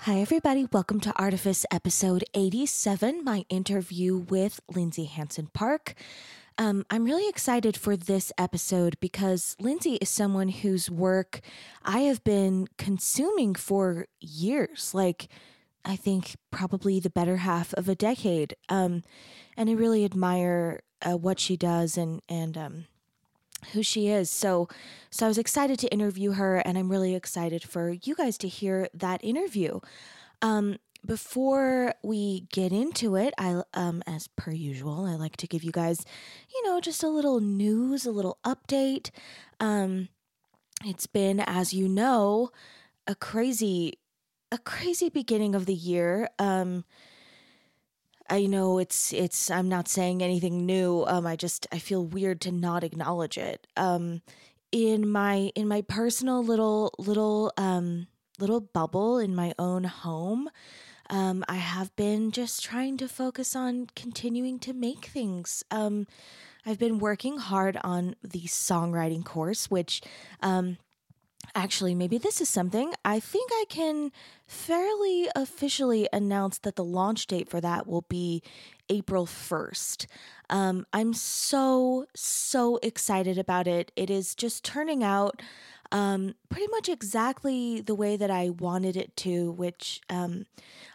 Hi, everybody. Welcome to Artifice episode 87, my interview with Lindsay Hansen Park. Um, I'm really excited for this episode because Lindsay is someone whose work I have been consuming for years, like I think probably the better half of a decade. Um, and I really admire uh, what she does and and um, who she is. So, so I was excited to interview her, and I'm really excited for you guys to hear that interview. Um, before we get into it, I, um, as per usual, I like to give you guys, you know, just a little news, a little update. Um, it's been, as you know, a crazy, a crazy beginning of the year. Um, I know it's it's I'm not saying anything new. Um I just I feel weird to not acknowledge it. Um in my in my personal little little um little bubble in my own home, um I have been just trying to focus on continuing to make things. Um I've been working hard on the songwriting course which um actually, maybe this is something. I think I can fairly officially announce that the launch date for that will be April 1st. Um, I'm so, so excited about it. It is just turning out um, pretty much exactly the way that I wanted it to, which um,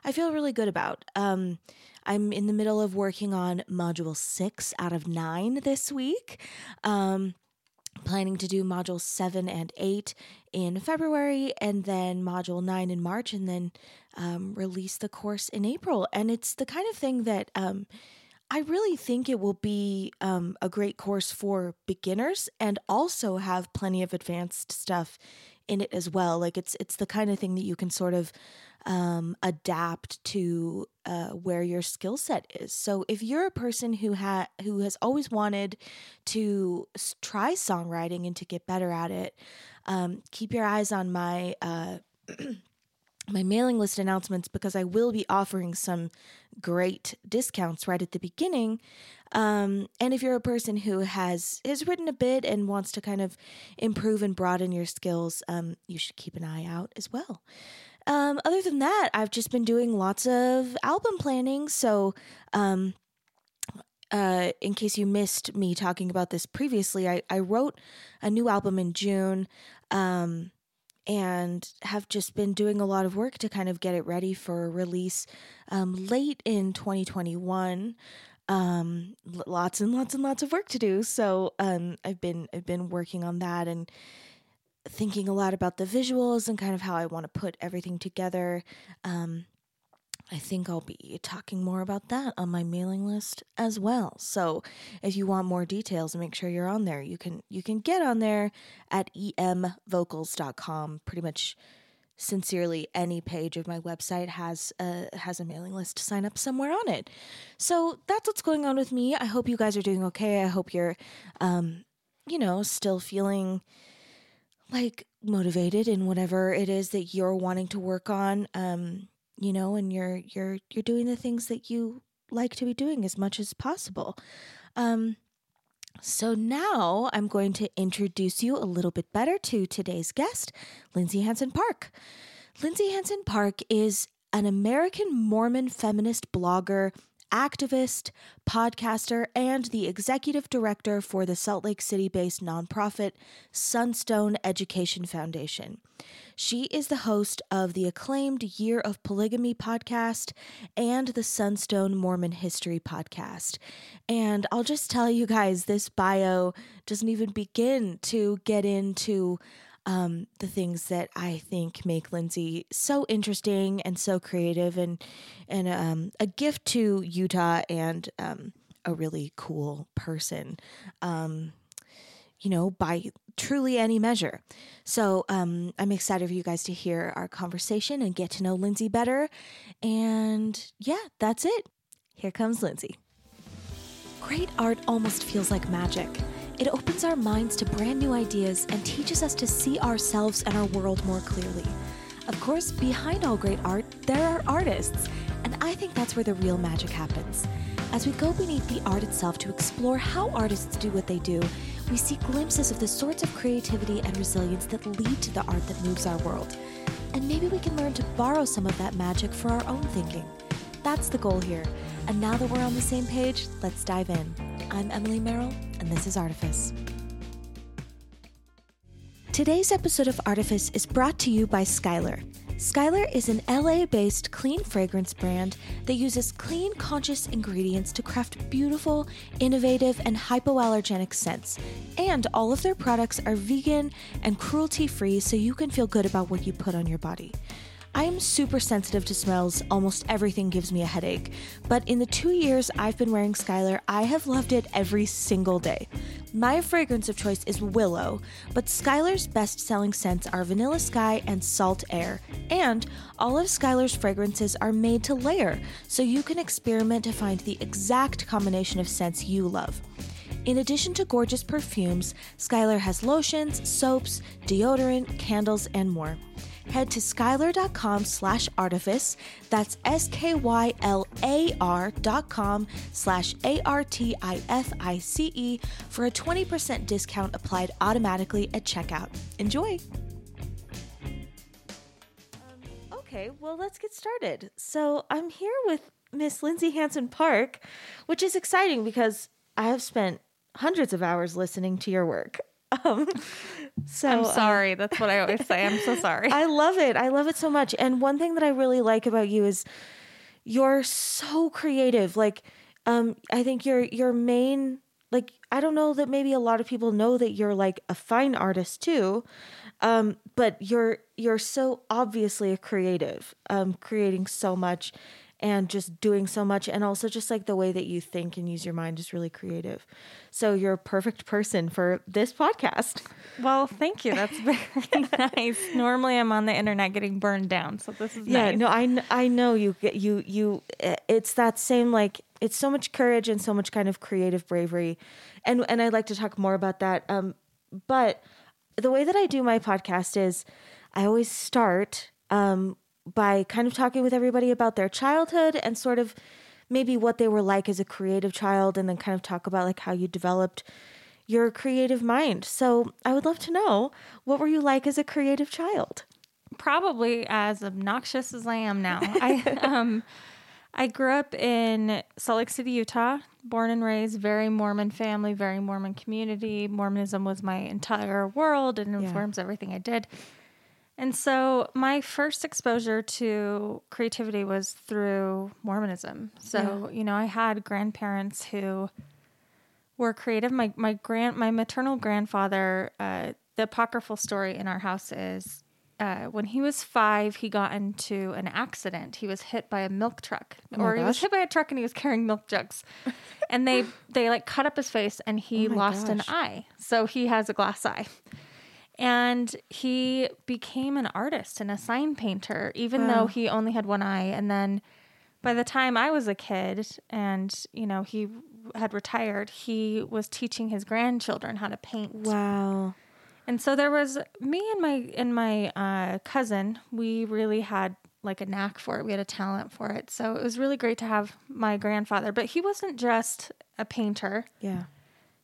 I feel really good about. Um, I'm in the middle of working on module six out of nine this week. Um, planning to do module 7 and 8 in February and then module 9 in March and then um, release the course in April. And it's the kind of thing that um, I really think it will be um, a great course for beginners and also have plenty of advanced stuff in it as well. Like it's it's the kind of thing that you can sort of um, adapt to uh, where your skill set is. So if you're a person who ha- who has always wanted to try songwriting and to get better at it, um, keep your eyes on my. Uh, my mailing list announcements because I will be offering some great discounts right at the beginning. Um, and if you're a person who has has written a bit and wants to kind of improve and broaden your skills, um, you should keep an eye out as well. Um, other than that, I've just been doing lots of album planning. So, um, uh, in case you missed me talking about this previously, I, I wrote a new album in June um, and have just been doing a lot of work to kind of get it ready for release um, late in 2021 um lots and lots and lots of work to do so um i've been i've been working on that and thinking a lot about the visuals and kind of how I want to put everything together. Um, I think I'll be talking more about that on my mailing list as well. So if you want more details, make sure you're on there. You can you can get on there at emvocals.com. Pretty much sincerely any page of my website has a has a mailing list to sign up somewhere on it. So that's what's going on with me. I hope you guys are doing okay. I hope you're um you know, still feeling like motivated in whatever it is that you're wanting to work on um you know and you're you're you're doing the things that you like to be doing as much as possible um so now I'm going to introduce you a little bit better to today's guest, Lindsay Hansen Park. Lindsay Hansen Park is an American Mormon feminist blogger, activist, podcaster, and the executive director for the Salt Lake City based nonprofit Sunstone Education Foundation. She is the host of the acclaimed Year of Polygamy podcast and the Sunstone Mormon History podcast. And I'll just tell you guys, this bio doesn't even begin to get into um, the things that I think make Lindsay so interesting and so creative and and um, a gift to Utah and um, a really cool person. Um, you know, by truly any measure. So um, I'm excited for you guys to hear our conversation and get to know Lindsay better. And yeah, that's it. Here comes Lindsay. Great art almost feels like magic. It opens our minds to brand new ideas and teaches us to see ourselves and our world more clearly. Of course, behind all great art, there are artists, and I think that's where the real magic happens. As we go beneath the art itself to explore how artists do what they do, we see glimpses of the sorts of creativity and resilience that lead to the art that moves our world. and maybe we can learn to borrow some of that magic for our own thinking. That's the goal here. And now that we're on the same page, let's dive in. I'm Emily Merrill, and this is Artifice. Today's episode of Artifice is brought to you by Skylar. Skylar is an LA based clean fragrance brand that uses clean, conscious ingredients to craft beautiful, innovative, and hypoallergenic scents. And all of their products are vegan and cruelty free so you can feel good about what you put on your body. I am super sensitive to smells. Almost everything gives me a headache. But in the two years I've been wearing Skylar, I have loved it every single day. My fragrance of choice is Willow, but Skylar's best selling scents are Vanilla Sky and Salt Air. And all of Skylar's fragrances are made to layer, so you can experiment to find the exact combination of scents you love. In addition to gorgeous perfumes, Skylar has lotions, soaps, deodorant, candles, and more head to skylar.com slash artifice. That's S-K-Y-L-A-R dot com slash A-R-T-I-F-I-C-E for a 20% discount applied automatically at checkout. Enjoy! Um, okay, well, let's get started. So I'm here with Miss Lindsay Hansen Park, which is exciting because I have spent hundreds of hours listening to your work. Um, so I'm uh, sorry. That's what I always say. I'm so sorry. I love it. I love it so much. And one thing that I really like about you is you're so creative. Like, um, I think your your main like I don't know that maybe a lot of people know that you're like a fine artist too. Um, but you're you're so obviously a creative, um, creating so much and just doing so much and also just like the way that you think and use your mind is really creative. So you're a perfect person for this podcast. Well, thank you. That's very nice. Normally I'm on the internet getting burned down, so this is Yeah, nice. no, I I know you get you you it's that same like it's so much courage and so much kind of creative bravery. And and I'd like to talk more about that. Um but the way that I do my podcast is I always start um by kind of talking with everybody about their childhood and sort of maybe what they were like as a creative child and then kind of talk about like how you developed your creative mind. So, I would love to know what were you like as a creative child? Probably as obnoxious as I am now. I um I grew up in Salt Lake City, Utah, born and raised, very Mormon family, very Mormon community. Mormonism was my entire world and informs yeah. everything I did. And so my first exposure to creativity was through Mormonism. So, yeah. you know, I had grandparents who were creative. My my grand my maternal grandfather, uh, the apocryphal story in our house is uh, when he was five, he got into an accident. He was hit by a milk truck, oh or he was hit by a truck and he was carrying milk jugs, and they they like cut up his face and he oh lost gosh. an eye. So he has a glass eye. And he became an artist and a sign painter, even wow. though he only had one eye. And then by the time I was a kid and, you know, he had retired, he was teaching his grandchildren how to paint. Wow. And so there was me and my and my uh, cousin. We really had like a knack for it. We had a talent for it. So it was really great to have my grandfather. But he wasn't just a painter. Yeah.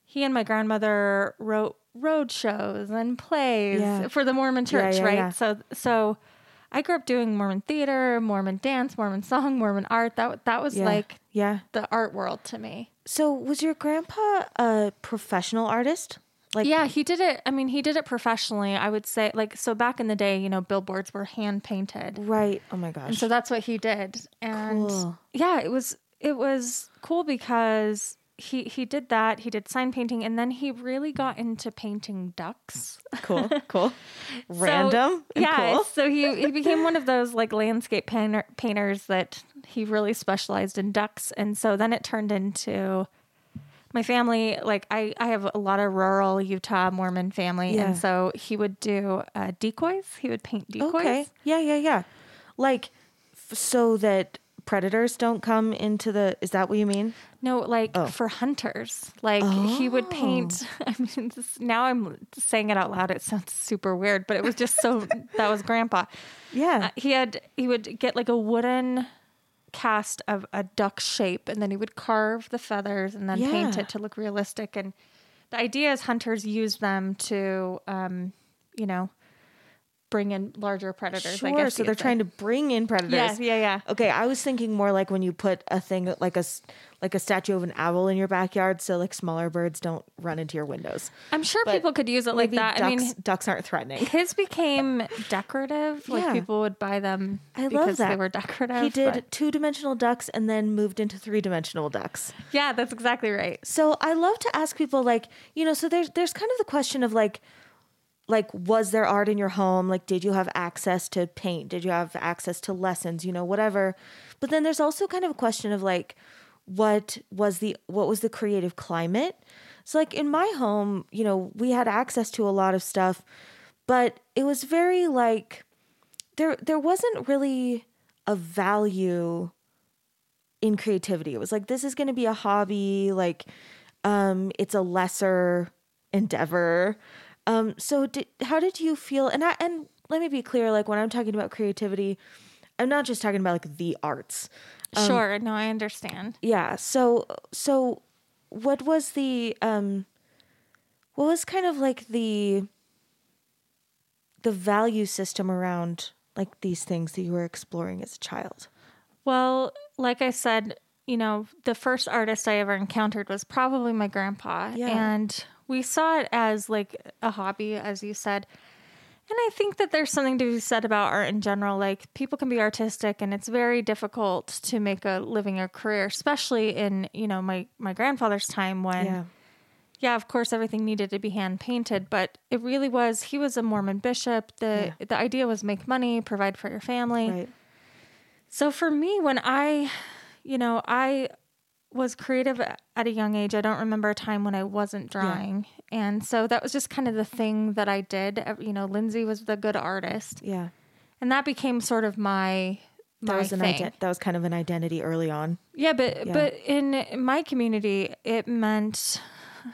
He and my grandmother wrote road shows and plays yeah. for the Mormon church, yeah, yeah, right? So so I grew up doing Mormon theater, Mormon dance, Mormon song, Mormon art. That that was like yeah the art world to me. So was your grandpa a professional artist? Like Yeah, he did it. I mean, he did it professionally. I would say like so back in the day, you know, billboards were hand painted. Right. Oh my gosh. And so that's what he did. And cool. yeah, it was it was cool because he he did that. He did sign painting, and then he really got into painting ducks. Cool, cool, random. So, yeah, cool. so he he became one of those like landscape painter, painters that he really specialized in ducks, and so then it turned into my family. Like I I have a lot of rural Utah Mormon family, yeah. and so he would do uh, decoys. He would paint decoys. Okay, yeah, yeah, yeah, like f- so that predators don't come into the is that what you mean no like oh. for hunters like oh. he would paint oh. i mean this, now i'm saying it out loud it sounds super weird but it was just so that was grandpa yeah uh, he had he would get like a wooden cast of a duck shape and then he would carve the feathers and then yeah. paint it to look realistic and the idea is hunters use them to um you know bring in larger predators. I Sure. guess So they're trying to bring in predators. Yeah, yeah, yeah. Okay, I was thinking more like when you put a thing like a like a statue of an owl in your backyard, so like smaller birds don't run into your windows. I'm sure But people could use it like that. Ducks, I mean, ducks aren't threatening. his became decorative. Like Yeah. people would buy them I love that they were decorative. He did but- two dimensional ducks and then moved into three dimensional ducks. Yeah, that's exactly right. So I love to ask people like, you know, so there's there's kind of the question of like like was there art in your home? Like did you have access to paint? Did you have access to lessons, you know, whatever. But then there's also kind of a question of like what was the what was the creative climate? So like in my home, you know, we had access to a lot of stuff, but it was very like there there wasn't really a value in creativity. It was like this is going to be a hobby, like um it's a lesser endeavor. Um so did, how did you feel and I and let me be clear like when I'm talking about creativity, I'm not just talking about like the arts. sure. No, I understand. Yeah. So so what was the um what was kind of like the the value system around like these things that you were exploring as a child? Well, like I said, you know, the first artist I ever encountered was probably my grandpa. Yeah. And we saw it as like a hobby, as you said. And I think that there's something to be said about art in general. Like people can be artistic and it's very difficult to make a living or career, especially in, you know, my, my grandfather's time when Yeah. yeah, of course, everything needed to be hand painted, but it really was. He was a Mormon bishop. the The idea was make money, provide for your family. Right. So for me, when I, you know, I was creative at a young age. I don't remember a time when I wasn't drawing, and so that was just kind of the thing that I did. Uh, you know, Lindsay was the good artist, Yeah. and that became sort of my That my was an thing. ident- that was kind of an identity early on. Yeah, but Yeah. but in my community, it meant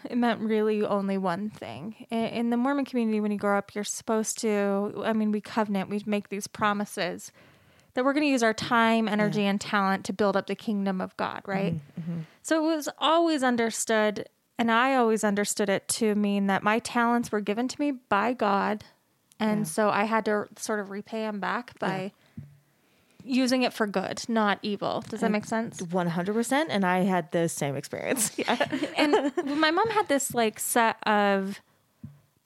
it meant really only one thing. In, in the Mormon community, when you grow up, you're supposed to. I mean, we covenant, we make these promises that we're going to use our time, energy, and talent to build up the kingdom of God, mm-hmm, right? Mm-hmm. So it was always understood, and I always understood it to mean that my talents were given to me by God, and so I had to sort of repay him back by. Using it for good, not evil. Does that make sense? 100% and I had the same experience. Yeah. and my mom had this like set of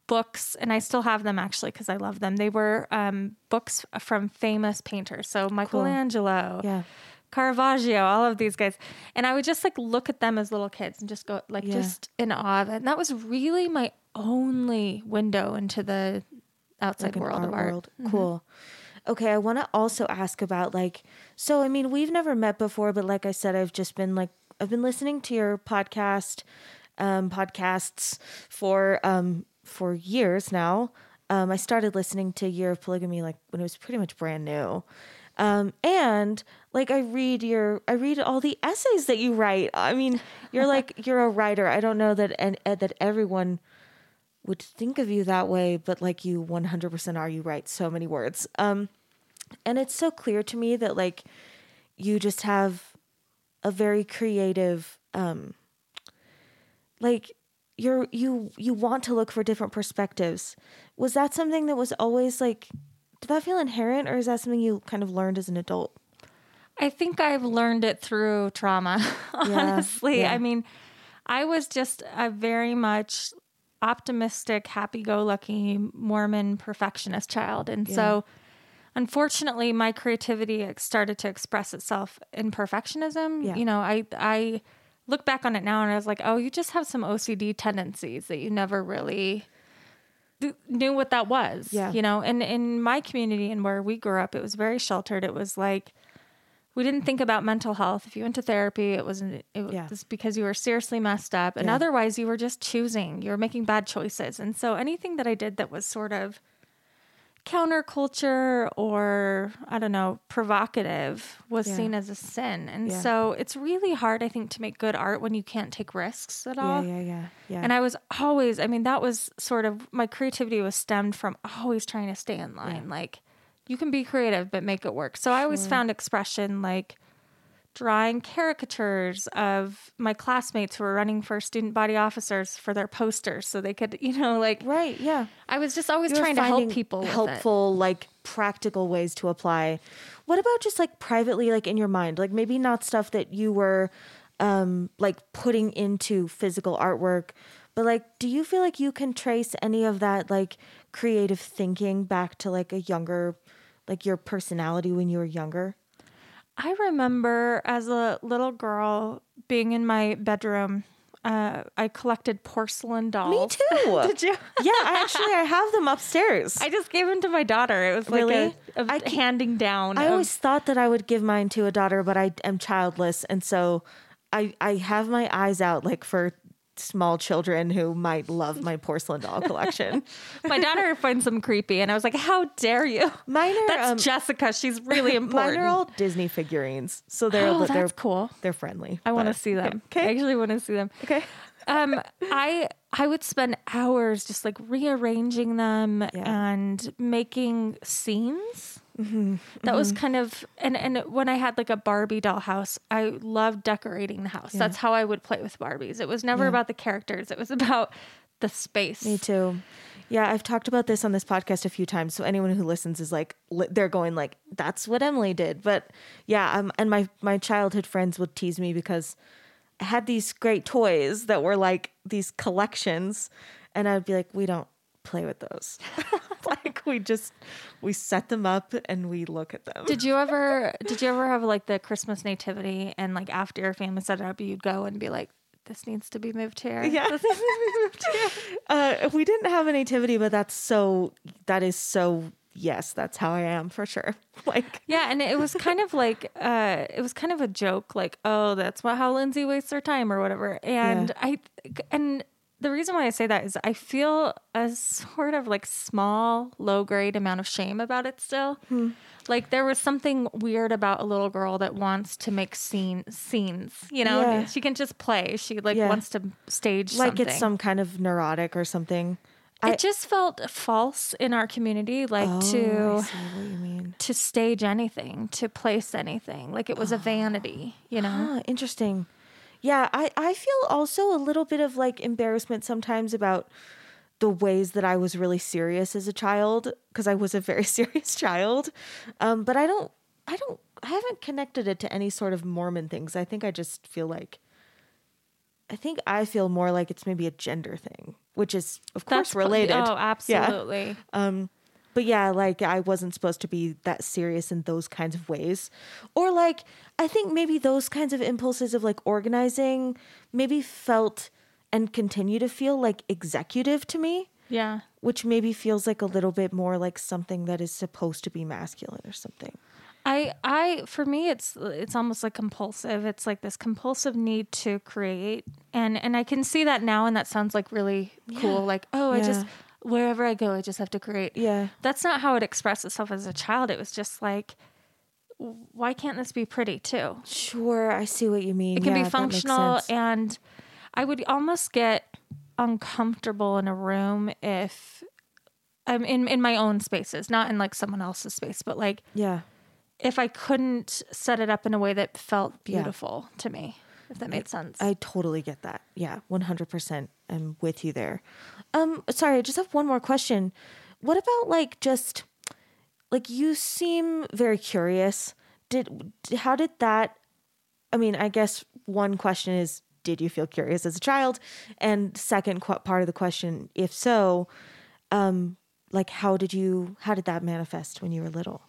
books and i still have them actually because i love them they were um, books from famous painters so michelangelo Yeah. caravaggio all of these guys and i would just like look at them as little kids and just go like Yeah. just in awe of it and that was really my only window into the outside like world of art art world. Cool. Okay, I want to also ask about like so I mean, we've never met before, but like I said I've just been like I've been listening to your podcast um podcasts for um for years now. Um I started listening to Year of Polygamy like when it was pretty much brand new. Um and like I read your I read all the essays that you write. I mean, you're like you're a writer. I don't know that and that everyone would think of you that way, but like you 100% are, you write so many words. Um, and it's so clear to me that like you just have a very creative, um, like you're you you want to look for different perspectives. Was that something that was always like? Did that feel inherent, or is that something you kind of learned as an adult? I think I've learned it through trauma, honestly. yeah. I mean, I was just a very much optimistic, happy go lucky Mormon perfectionist child. And so, unfortunately, my creativity started to express itself in perfectionism. Yeah. You know, I, I look back on it now and I was like, oh, you just have some OCD tendencies that you never really knew what that was. Yeah. You know, and in my community and where we grew up, it was very sheltered. It was like, we didn't think about mental health. If you went to therapy, it wasn't it was Yeah. because you were seriously messed up. And Yeah. otherwise you were just choosing. You were making bad choices. And so anything that I did that was sort of counterculture or I don't know, provocative was Yeah. seen as a sin. And Yeah. so it's really hard I think to make good art when you can't take risks at all. Yeah, yeah, yeah, yeah. And I was always, I mean, that was sort of my creativity was stemmed from always trying to stay in line. Like, you can be creative, but make it work. So I always found expression like drawing caricatures of my classmates who were running for student body officers for their posters so they could, you know, like Right. Yeah. I was just always You trying to help people helpful like practical ways to apply what about just like privately like in your mind like maybe not stuff that you were um like putting into physical artwork but like do you feel like you can trace any of that like creative thinking back to like a younger like your personality when you were younger I remember as a little girl being in my bedroom. Uh, I collected porcelain dolls. me too Did you? yeah I actually i have them upstairs I just gave them to my daughter. It was like Really? a, a I handing down. I of- always thought that I would give mine to a daughter, but I am childless, and so I I have my eyes out like for small children who might love my porcelain doll collection. my daughter finds them creepy, and I was like, "How dare you?" Mine are That's um, Jessica. She's really important. mine are all Disney figurines, so they're Oh, they're that's cool. They're friendly. I want to see them. Okay. I actually want to see them. Okay. Um i i would spend hours just like rearranging them and making scenes Mm-hmm. that was kind of and and when i had like a barbie doll house i loved decorating the house that's how i would play with barbies it was never about the characters it was about the space Me too. Yeah, I've talked about this on this podcast a few times. So anyone who listens is like, li- they're going like, "That's what Emily did." But yeah, um, and my my childhood friends would tease me because had these great toys that were like these collections, and I'd be like, "We don't play with those. like we just we set them up and we look at them." did you ever did you ever have like the christmas nativity and like after your family set it up you'd go and be like this needs to be moved here Yeah. This needs to be moved here. uh, we didn't have a nativity, but that's so that is so yes, that's how I am for sure. Like Yeah, and it was kind of like uh it was kind of a joke like, "Oh, that's what how Lindsay wastes her time or whatever." And I and the reason why I say that is I feel a sort of like small, low grade amount of shame about it still. Like there was something weird about a little girl that wants to make scene scenes, you know? Yeah. She can just play. She like Yeah. wants to stage like something. it's some kind of neurotic or something. I- it just felt false in our community like Oh, to I see what you mean. to stage anything, to place anything. Like it was a vanity, you know? Ah, interesting. Yeah, I, I feel also a little bit of like embarrassment sometimes about the ways that I was really serious as a child because I was a very serious child. Um, but I don't, I don't, I haven't connected it to any sort of Mormon things. I think I just feel like, I think I feel more like it's maybe a gender thing, which is of course pro- related. Oh, Yeah. absolutely. Um, but yeah, like I wasn't supposed to be that serious in those kinds of ways. Or like I think maybe those kinds of impulses of like organizing maybe felt and continue to feel like executive to me, Yeah. which maybe feels like a little bit more like something that is supposed to be masculine or something. I I for me it's it's almost like compulsive. It's like this compulsive need to create. And and I can see that now and that sounds like really cool. Like, oh, I just wherever I go, I just have to create. Yeah. That's not how it expressed itself as a child. It was just like why can't this be pretty too? Sure, I see what you mean. It can Yeah, be functional and I would almost get uncomfortable in a room if I'm in in my own spaces, not in like someone else's space, but like yeah. If I couldn't set it up in a way that felt beautiful to me, if that made sense. I totally get that. Yeah, 100% I'm with you there. Um sorry, I just have one more question. What about like just like you seem very curious. Did how did that I mean, I guess one question is did you feel curious as a child? And second qu- part of the question, if so, um like how did you how did that manifest when you were little?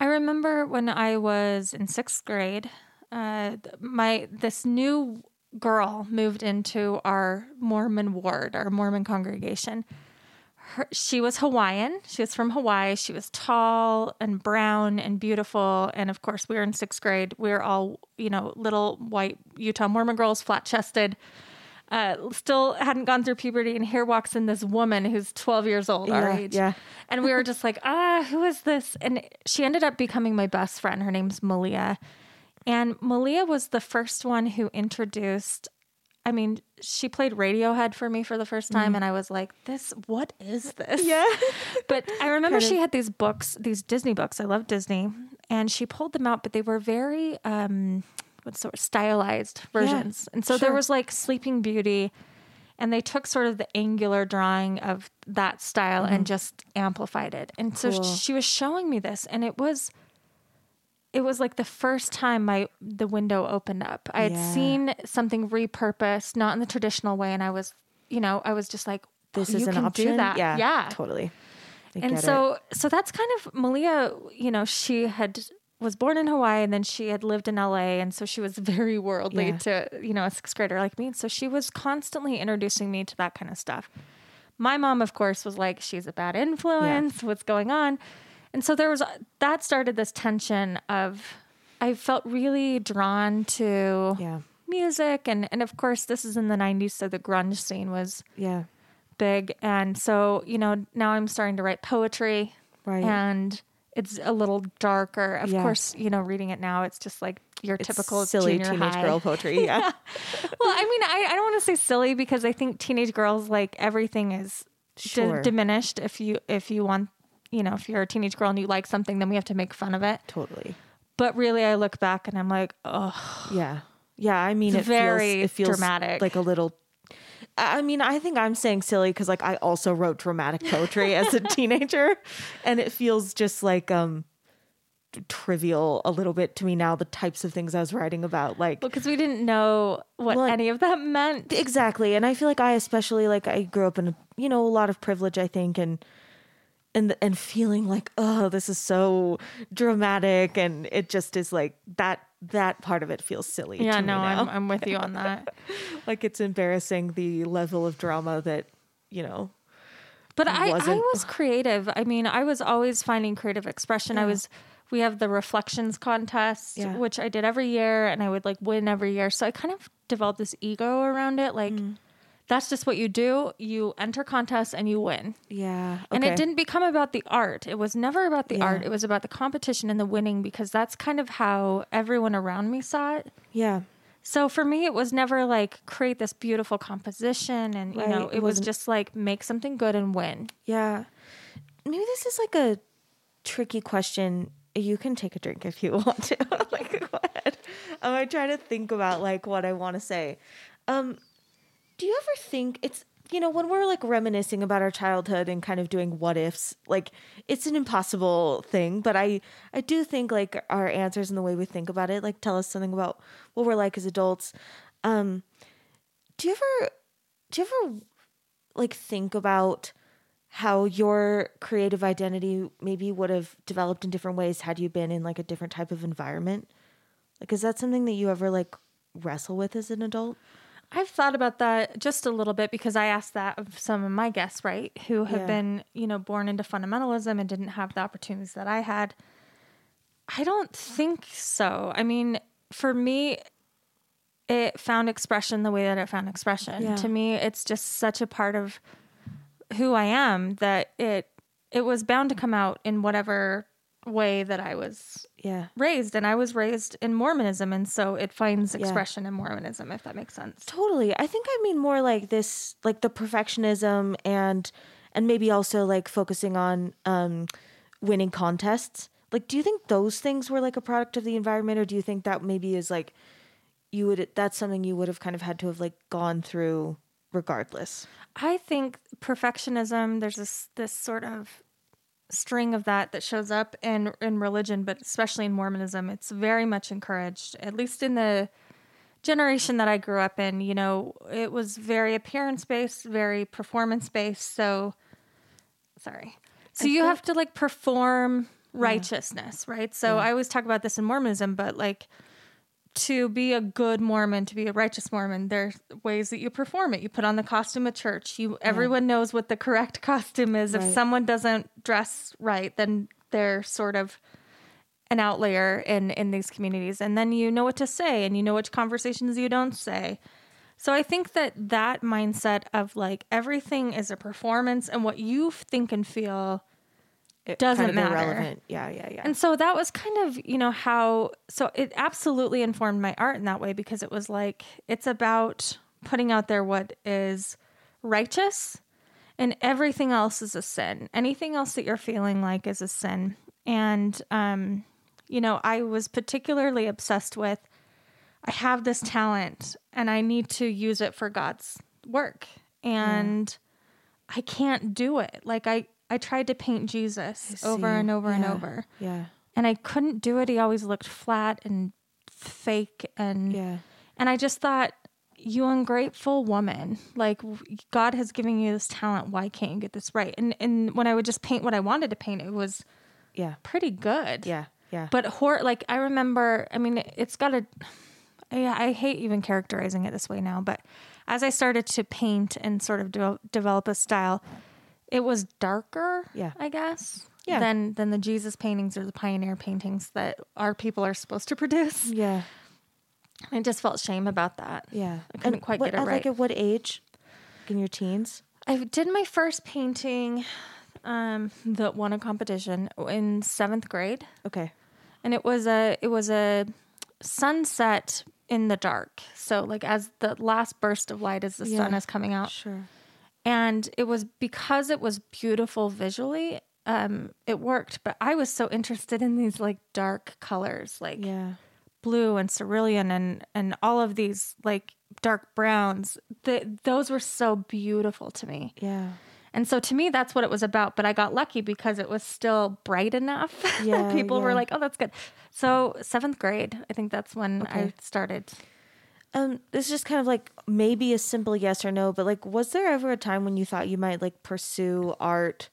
I remember when I was in sixth grade, uh, my this new girl moved into our Mormon ward, our Mormon congregation. Her, she was Hawaiian. She was from Hawaii. She was tall and brown and beautiful. And of course, we were in sixth grade. We were all, you know, little white Utah Mormon girls, flat chested. Uh, still hadn't gone through puberty, and here walks in this woman who's 12 years old, our Yeah, age. yeah. And we were just like, ah, who is this? And she ended up becoming my best friend. Her name's Malia. And Malia was the first one who introduced, I mean, she played Radiohead for me for the first time. And I was like, this, what is this? Yeah. But I remember Kind she of- had these books, these Disney books. I love Disney. and she pulled them out, but they were very um, what's sort of stylized versions. and so there was like Sleeping Beauty, and they took sort of the angular drawing of that style and just amplified it. And so Mm-hmm. She was showing me this, and it was it was like the first time my the window opened up. I had Yeah. seen something repurposed, not in the traditional way, and I was, you know, I was just like, This oh, is an option. that, Yeah, yeah. totally. I And get it. so, so that's kind of Malia. You know, she had was born in Hawaii, and then she had lived in LA, and so she was very worldly Yeah. to you know a sixth grader like me. And so she was constantly introducing me to that kind of stuff. My mom, of course, was like, "She's a bad influence. What's going on?" And so there was that started this tension of I felt really drawn to yeah, music, and and of course this is in the '90s, so the grunge scene was yeah, big. And so, you know, now I'm starting to write poetry. Right. And it's a little darker. Of Yeah. course, you know, reading it now, it's just like your It's typical silly teenage high. girl poetry. Yeah, Well, I mean, I, I don't want to say silly because I think teenage girls like everything is Sure. diminished. If you if you want, you know, if you're a teenage girl and you like something, then we have to make fun of it. totally. But really, I look back and I'm like, oh, Yeah, yeah. I mean, It's it very feels, it feels dramatic. like a little. I mean, I think I'm saying silly because like I also wrote dramatic poetry as a teenager, and it feels just like um trivial a little bit to me now. The types of things I was writing about, like because we didn't know what Well, any of that meant. exactly and i feel like i especially like i grew up in a, you know a lot of privilege i think and and and feeling like oh this is so dramatic and it just is like that that part of it feels silly Yeah, to me no. I'm, I'm with you on that. like it's embarrassing the level of drama that you know But I, I wasn't- creative. I mean, I was always finding creative expression. I was, we have the reflections contest, Yeah. which I did every year and I would like win every year. So I kind of developed this ego around it. Like, Mm. That's just what you do. You enter contests and you win. yeah And it didn't become about the art. It was never about the Yeah. art. It was about the competition and the winning because that's kind of how everyone around me saw it. yeah So for me, it was never like create this beautiful composition and, you know, it, It was just like make something good and win. yeah maybe this is like a tricky question you can take a drink if you want to like go ahead um, i try to think about like what i want to say um do you ever think it's you know when we're like reminiscing about our childhood and kind of doing what ifs like it's an impossible thing but i i do think like our answers and the way we think about it like tell us something about what we're like as adults. Um do you ever do you ever like think about how your creative identity maybe would have developed in different ways had you been in like a different type of environment? Like is that something that you ever like wrestle with as an adult I've thought about that just a little bit because I asked that of some of my guests, right, who have Yeah. been, you know, born into fundamentalism and didn't have the opportunities that I had. I don't think so. I mean, for me, it found expression the way that it found expression. Yeah. To me, it's just such a part of who I am that it it was bound to come out in whatever way that I was yeah raised and I was raised in Mormonism and so it finds Yeah. expression in Mormonism if that makes sense. Totally. I think I mean more like this like the perfectionism and and maybe also like focusing on um winning contests. Like do you think those things were like a product of the environment or do you think that maybe is like you would that's something you would have kind of had to have like gone through regardless? I think perfectionism there's this this sort of string of that that shows up in in religion but especially in Mormonism it's very much encouraged at least in the generation that I grew up in you know it was very appearance based very performance based so sorry. So you have to like perform righteousness right? So I always talk about this in Mormonism but like to be a good Mormon, to be a righteous Mormon, there's ways that you perform it. You put on the costume of church. You everyone knows what the correct costume is. If someone doesn't dress right, then they're sort of an outlier in in these communities. And then you know what to say and you know which conversations you don't say. So I think that that mindset of like everything is a performance and what you think and feel It Doesn't kind of matter. irrelevant. Yeah, yeah, yeah. and so that was kind of, you know, how, so it absolutely informed my art in that way because it was like, it's about putting out there what is righteous and everything else is a sin. Anything else that you're feeling like is a sin. And, um, You know, I was particularly obsessed with I have this talent and I need to use it for God's work. And I can't do it. Like I I tried to paint Jesus over and over and over. Yeah. And I couldn't do it. He always looked flat and fake and Yeah. and I just thought, you ungrateful woman, like God has given you this talent. Why can't you get this right? And and when I would just paint what I wanted to paint, it was Yeah. pretty good. Yeah. Yeah. But hor like I remember, I mean, it's got a yeah i hate even characterizing it this way now, but as I started to paint and sort of de- develop a style, it was darker. Yeah. I guess. Yeah. Than than the Jesus paintings or the pioneer paintings that our people are supposed to produce. yeah. I just felt shame about that. Yeah. I couldn't quite what, get it right. Like at what age? Like in your teens? I did my first painting, um, that won a competition in seventh grade, Okay. and it was a it was a sunset in the dark. So like as the last burst of light as the sun is coming out, Sure. And it was because it was beautiful visually. Um, it worked, but I was so interested in these like dark colors, like Yeah. blue and cerulean and and all of these like dark browns. The, those were so beautiful to me. Yeah. And so to me, that's what it was about. But I got lucky because it was still bright enough. Yeah, that People were like, oh, that's good. So seventh grade, I think that's when I started. Um, this is just kind of like maybe a simple yes or no, but like, was there ever a time when you thought you might like pursue art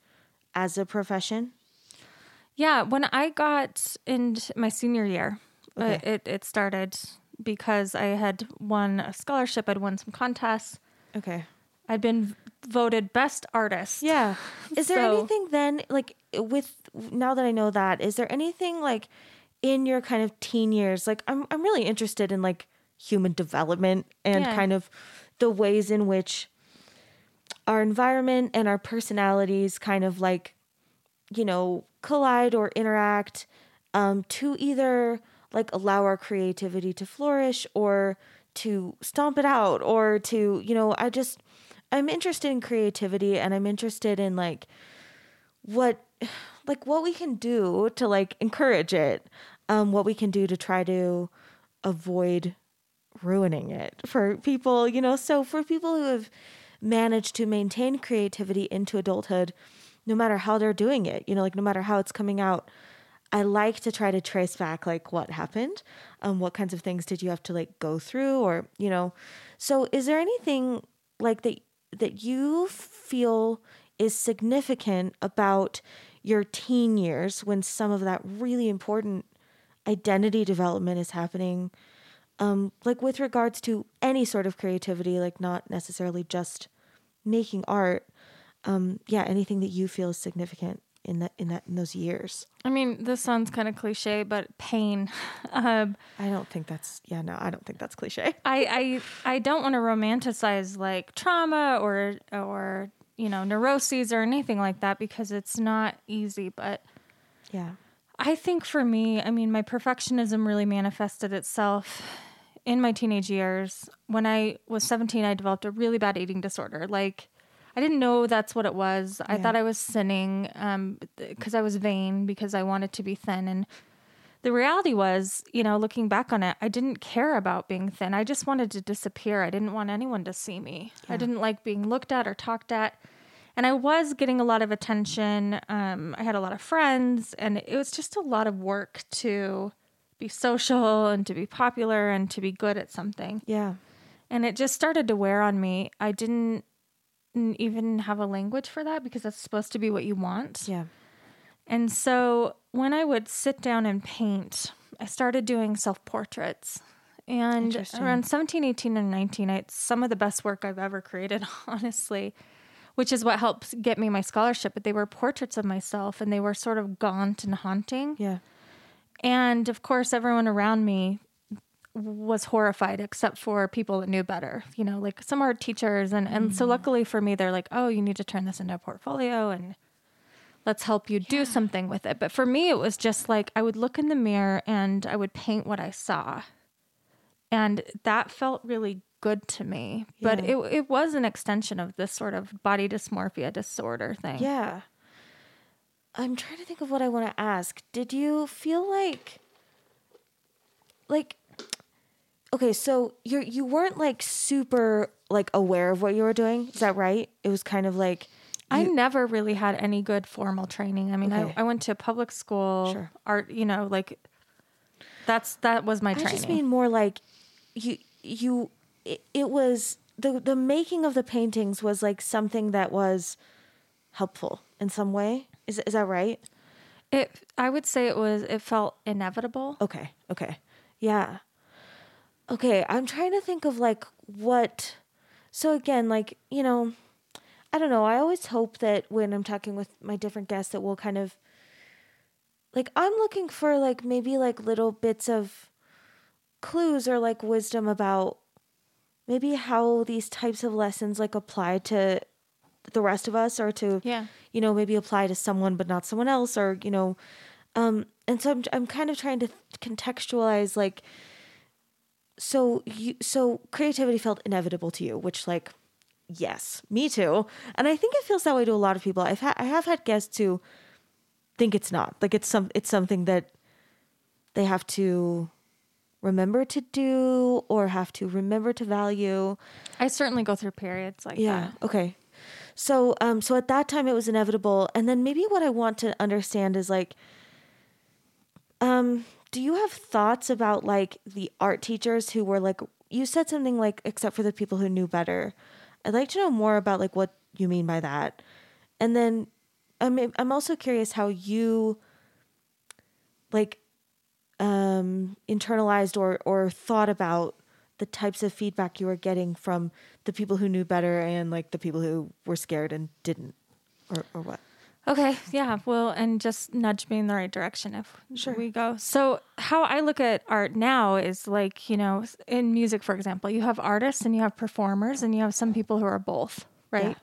as a profession? Yeah, when I got in my senior year, uh, it, it started because I had won a scholarship. I'd won some contests. Okay. I'd been voted best artist. Yeah. Is there So- anything then, like, with now that I know that, is there anything like in your kind of teen years? Like, I'm I'm really interested in like human development and Yeah. kind of the ways in which our environment and our personalities kind of like, you know, collide or interact um, to either like allow our creativity to flourish or to stomp it out or to, you know, I just, I'm interested in creativity and I'm interested in like what, like what we can do to like encourage it, um, what we can do to try to avoid ruining it for people, you know. So for people who have managed to maintain creativity into adulthood, no matter how they're doing it, you know, like no matter how it's coming out, I like to try to trace back like what happened, um, what kinds of things did you have to like go through, or you know. So is there anything like that that you feel is significant about your teen years when some of that really important identity development is happening? Um, like with regards to any sort of creativity, like not necessarily just making art. Um, yeah, anything that you feel is significant in that in that in those years. I mean, this sounds kind of cliche, but pain. Um, I don't think that's yeah no I don't think that's cliche. I, I I don't want to romanticize like trauma or or you know neuroses or anything like that because it's not easy. But Yeah, I think for me, I mean, my perfectionism really manifested itself in my teenage years. When I was 17, I developed a really bad eating disorder. Like, I didn't know that's what it was. I thought I was sinning um, because I was vain, because I wanted to be thin. And the reality was, you know, looking back on it, I didn't care about being thin. I just wanted to disappear. I didn't want anyone to see me. I didn't like being looked at or talked at. And I was getting a lot of attention. Um, I had a lot of friends, and it was just a lot of work to be social and to be popular and to be good at something. yeah, And it just started to wear on me. I didn't even have a language for that because that's supposed to be what you want. yeah, And so when I would sit down and paint, I started doing self portraits. And around 17, 18, and 19, it's some of the best work I've ever created, honestly, which is what helped get me my scholarship. But they were portraits of myself and they were sort of gaunt and haunting. yeah, And of course, everyone around me was horrified except for people that knew better, you know, like some art teachers. And, and so mm. luckily for me, they're like, oh, you need to turn this into a portfolio and let's help you do something with it. But for me, it was just like I would look in the mirror and I would paint what I saw. And that felt really good to me. But Yeah. it, it was an extension of this sort of body dysmorphia disorder thing. yeah. I'm trying to think of what I want to ask. Did you feel like like okay, so you you weren't like super like aware of what you were doing. Is that right? It was kind of like I never really had any good formal training. I mean, Okay. I, I went to public school, Sure. art, you know, like that's that was my I just mean more like you you it, it was the the making of the paintings was like something that was helpful in some way. Is is that right? it I would say it was it felt inevitable. Okay. Okay. Yeah. Okay, I'm trying to think of like what so again, like, you know, I don't know. I always hope that when I'm talking with my different guests that we'll kind of like I'm looking for like maybe like little bits of clues or like wisdom about maybe how these types of lessons like apply to the rest of us or to Yeah. you know maybe apply to someone but not someone else or you know um and so I'm I'm kind of trying to contextualize like so you so creativity felt inevitable to you which like yes me too and I think it feels that way to a lot of people I've had I have had guests who think it's not like it's some it's something that they have to remember to do or have to remember to value I certainly go through periods like yeah. that. Okay. So um so at that time it was inevitable and then maybe what I want to understand is like um do you have thoughts about like the art teachers who were like you said something like except for the people who knew better. I'd like to know more about like what you mean by that. And then I'm I'm also curious how you like um internalized or or thought about the types of feedback you were getting from the people who knew better and like the people who were scared and didn't or or what Okay, yeah. Well, and just nudge me in the right direction if Sure. we go. So, how I look at art now is like, you know, in music, for example, you have artists and you have performers and you have some people who are both, right?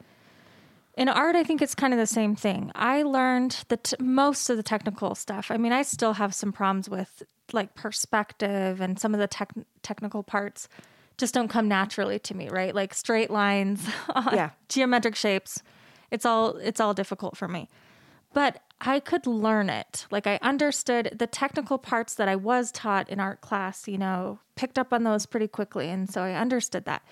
In art, I think it's kind of the same thing. I learned the t- most of the technical stuff. I mean, I still have some problems with like perspective and some of the tech- technical parts just don't come naturally to me, right? Like straight lines, uh, Yeah. geometric shapes. It's all it's all difficult for me. But I could learn it. Like I understood the technical parts that I was taught in art class, you know, picked up on those pretty quickly and so I understood that.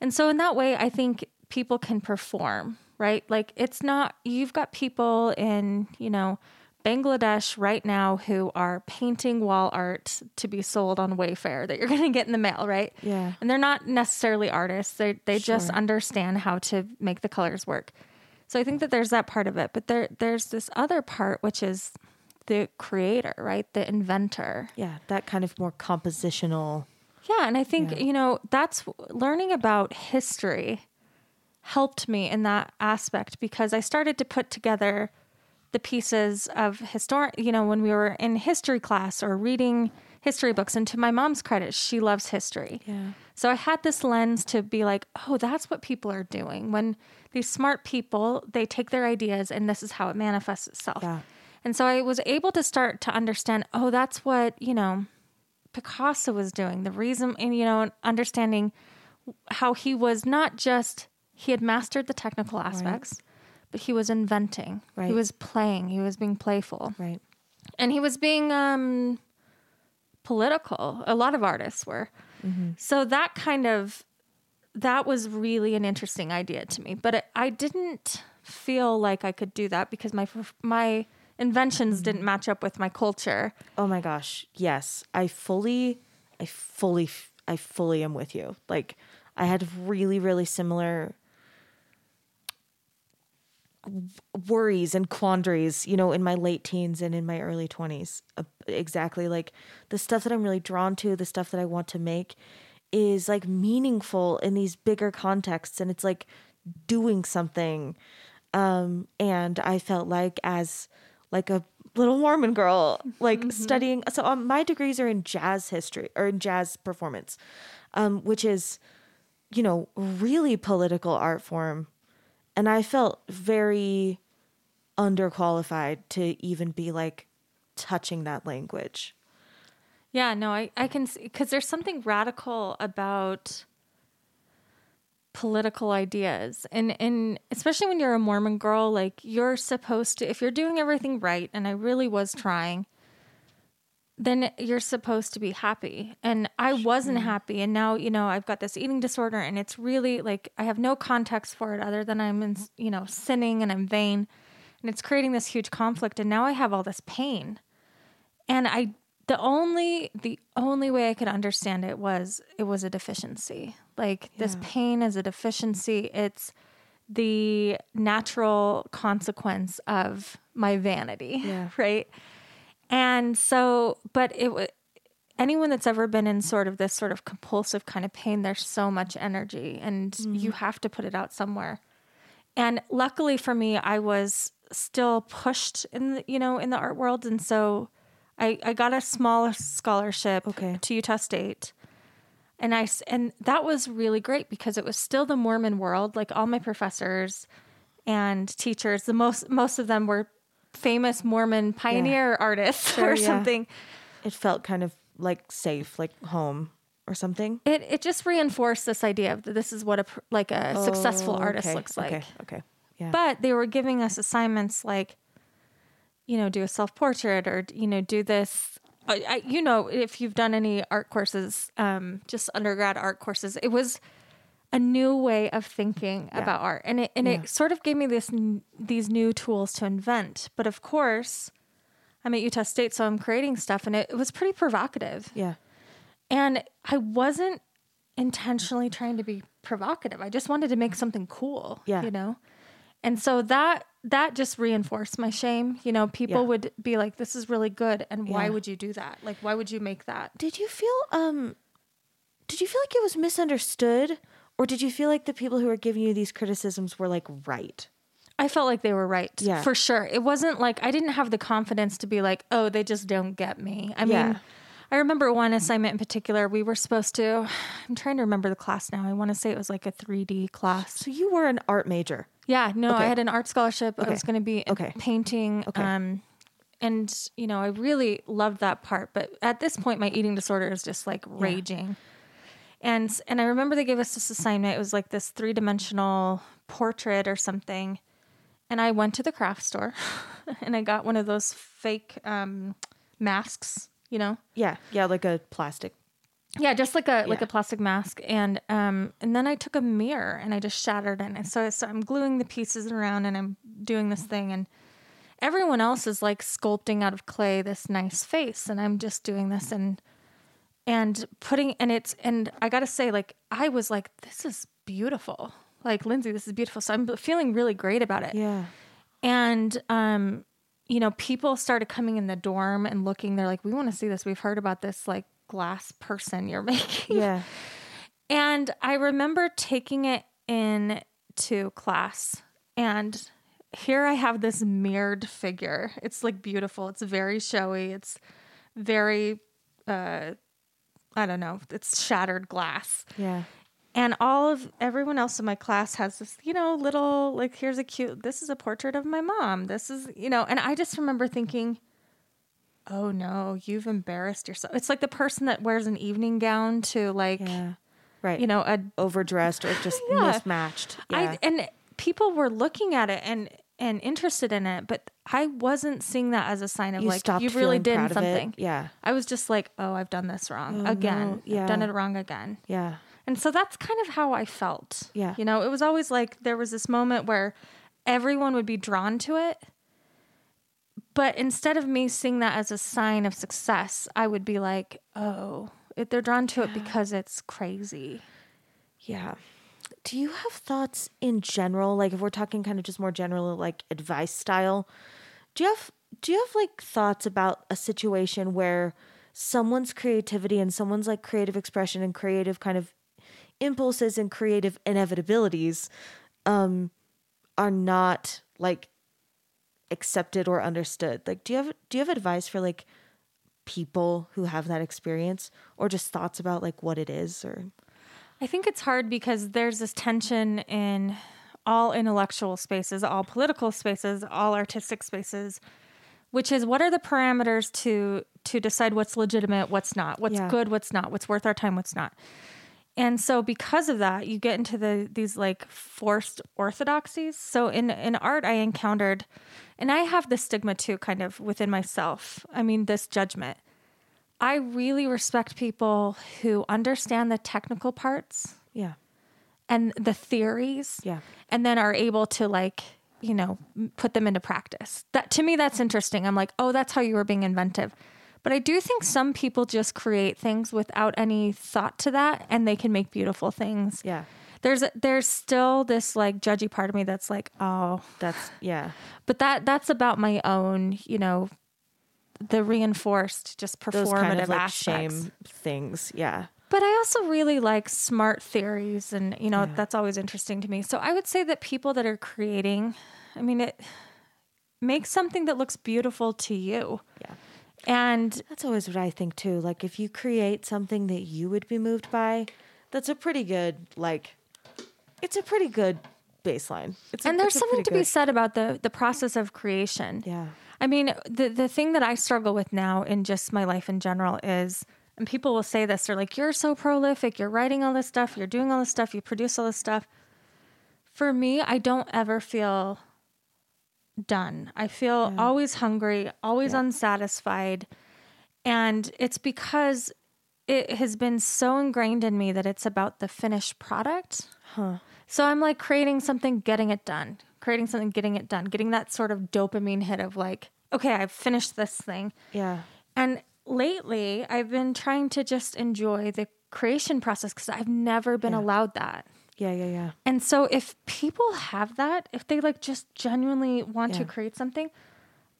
And so in that way, I think people can perform, right? Like it's not you've got people in, you know, Bangladesh right now who are painting wall art to be sold on Wayfair that you're going to get in the mail, right? Yeah. And they're not necessarily artists. They they just understand how to make the colors work. So I think that there's that part of it, but there there's this other part which is the creator, right? The inventor. yeah that kind of more compositional Yeah, and I think, Yeah. you know, that's learning about history helped me in that aspect because I started to put together the pieces of historic, you know, when we were in history class or reading history books. And to my mom's credit, she loves history. Yeah. So I had this lens to be like, oh, that's what people are doing. When these smart people, they take their ideas and this is how it manifests itself. Yeah. And so I was able to start to understand, oh, that's what, you know, Picasso was doing. The reason, and, you know, understanding how he was not just, he had mastered the technical aspects, but he was inventing. Right. He was playing. He was being playful. right And he was being um, political. A lot of artists were. So that kind of, that was really an interesting idea to me. But it, I didn't feel like I could do that because my my inventions didn't match up with my culture. oh my gosh yes i fully i fully i fully am with you like i had really really similar worries and quandaries, you know, in my late teens and in my early 20s. Uh, exactly. Like the stuff that I'm really drawn to, the stuff that I want to make is like meaningful in these bigger contexts and it's like doing something. Um and I felt like as like a little Mormon girl, like studying so um, my degrees are in jazz history or in jazz performance. Um which is you know, really political art form and I felt very underqualified to even be like touching that language. Yeah, no, I, I can see because there's something radical about political ideas. And and especially when you're a Mormon girl, like you're supposed to if you're doing everything right, and I really was trying, then you're supposed to be happy. And I wasn't happy. And now, you know, I've got this eating disorder and it's really like I have no context for it other than I'm in, you know, sinning and I'm vain. And it's creating this huge conflict. And now I have all this pain. And I, the only, the only way I could understand it was it was a deficiency. Like this pain is a deficiency. It's the natural consequence of my vanity. Yeah. Right. And so, but it was anyone that's ever been in sort of this sort of compulsive kind of pain, there's so much energy and you mm. have to put it out somewhere. And luckily for me, I was still pushed in the, you know, in the art world. And so I, I got a small scholarship Okay. to Utah State. And I and that was really great because it was still the Mormon world. Like all my professors and teachers, the most, most of them were famous Mormon pioneer artists Sure, or yeah. something. It felt kind of like safe, like home or something. It, it just reinforced this idea of that this is what a, like a successful Oh, artist okay, looks like. Okay. Okay. Yeah. but they were giving us assignments like you know do a self-portrait or you know do this I, I, you know if you've done any art courses um, just undergrad art courses it was a new way of thinking about art and it and it sort of gave me this these new tools to invent but of course i'm at utah state so i'm creating stuff and it, it was pretty provocative yeah. and I wasn't intentionally trying to be provocative. I just wanted to make something cool. Yeah. You know? And so that that just reinforced my shame. You know, people Yeah. would be like, This is really good and why Yeah. would you do that? Like why would you make that? Did you feel um did you feel like it was misunderstood or did you feel like the people who were giving you these criticisms were like right? I felt like they were right. Yeah. For sure. It wasn't like I didn't have the confidence to be like, oh, they just don't get me. I Yeah. mean, I remember one assignment in particular, we were supposed to I'm trying to remember the class now. I want to say it was like a 3D class. So you were an art major. Yeah, no, I had an art scholarship. I Okay. was going to be Okay. painting. Okay. Um, and you know, I really loved that part. But at this point, my eating disorder is just like raging. And and I remember they gave us this assignment. It was like this three dimensional portrait or something. And I went to the craft store, and I got one of those fake um, masks. You know, Yeah. Yeah, like a plastic. yeah, just like a like a plastic mask, and um, and then I took a mirror and I just shattered it. And so, so I'm gluing the pieces around and I'm doing this thing, and everyone else is like sculpting out of clay this nice face, and I'm just doing this and and putting and it's and I gotta say, like I was like, this is beautiful, like Lindsay, this is beautiful. So I'm feeling really great about it. Yeah. And um, you know, people started coming in the dorm and looking. They're like, "We want to see this. We've heard about this like glass person you're making." Yeah. And I remember taking it in to class, and here I have this mirrored figure. It's like beautiful. It's very showy. It's very, uh, I don't know. It's shattered glass Yeah. and all of everyone else in my class has this you know little like here's a cute this is a portrait of my mom this is you know and i just remember thinking oh no you've embarrassed yourself it's like the person that wears an evening gown to like Yeah. Right. you know a overdressed or just Yeah. mismatched. Yeah. I and people were looking at it and and interested in it but i wasn't seeing that as a sign of you like stopped you really feeling did proud of it. something Yeah. i was just like oh i've done this wrong Oh, again no. i've done it wrong again Yeah. And so that's kind of how I felt. Yeah. You know, it was always like there was this moment where everyone would be drawn to it. But instead of me seeing that as a sign of success, I would be like, oh, it, they're drawn to it because it's crazy. Yeah. Do you have thoughts in general, like if we're talking kind of just more general, like advice style? Do you have do you have like thoughts about a situation where someone's creativity and someone's like creative expression and creative kind of impulses and creative inevitabilities um are not like accepted or understood? Like do you have do you have advice for like people who have that experience or just thoughts about like what it is or I think it's hard because there's this tension in all intellectual spaces, all political spaces, all artistic spaces, which is what are the parameters to to decide what's legitimate, what's not, what's Yeah. good, what's not, what's worth our time, what's not. And so because of that, you get into the these like forced orthodoxies. So in in art I encountered and I have this stigma too kind of within myself. I mean this judgment I really respect people who understand the technical parts Yeah. and the theories Yeah. and then are able to like you know put them into practice that to me that's interesting i'm like oh that's how you were being inventive but i do think some people just create things without any thought to that and they can make beautiful things Yeah. there's there's still this like judgy part of me that's like oh That's yeah. but that that's about my own you know the reinforced just performative kind of like aspects shame things. Yeah. but I also really like smart theories, and you know that's always interesting to me. So I would say that people that are creating, I mean, it makes something that looks beautiful to you. Yeah. And That's always what I think too. Like if you create something that you would be moved by, that's a pretty good like it's a pretty good baseline. It's a, and there's something to pretty be said about the the process of creation. Yeah. I mean, the the thing that I struggle with now in just my life in general is, and people will say this, they're like, "You're so prolific. You're writing all this stuff. You're doing all this stuff. You produce all this stuff." For me, I don't ever feel done. I feel always hungry, always unsatisfied, and it's because it has been so ingrained in me that it's about the finished product. So I'm like creating something, getting it done, creating something, getting it done, getting that sort of dopamine hit of like, okay, I've finished this thing. Yeah. And lately, I've been trying to just enjoy the creation process because I've never been allowed that. Yeah, yeah, yeah. And so if people have that, if they like just genuinely want to create something,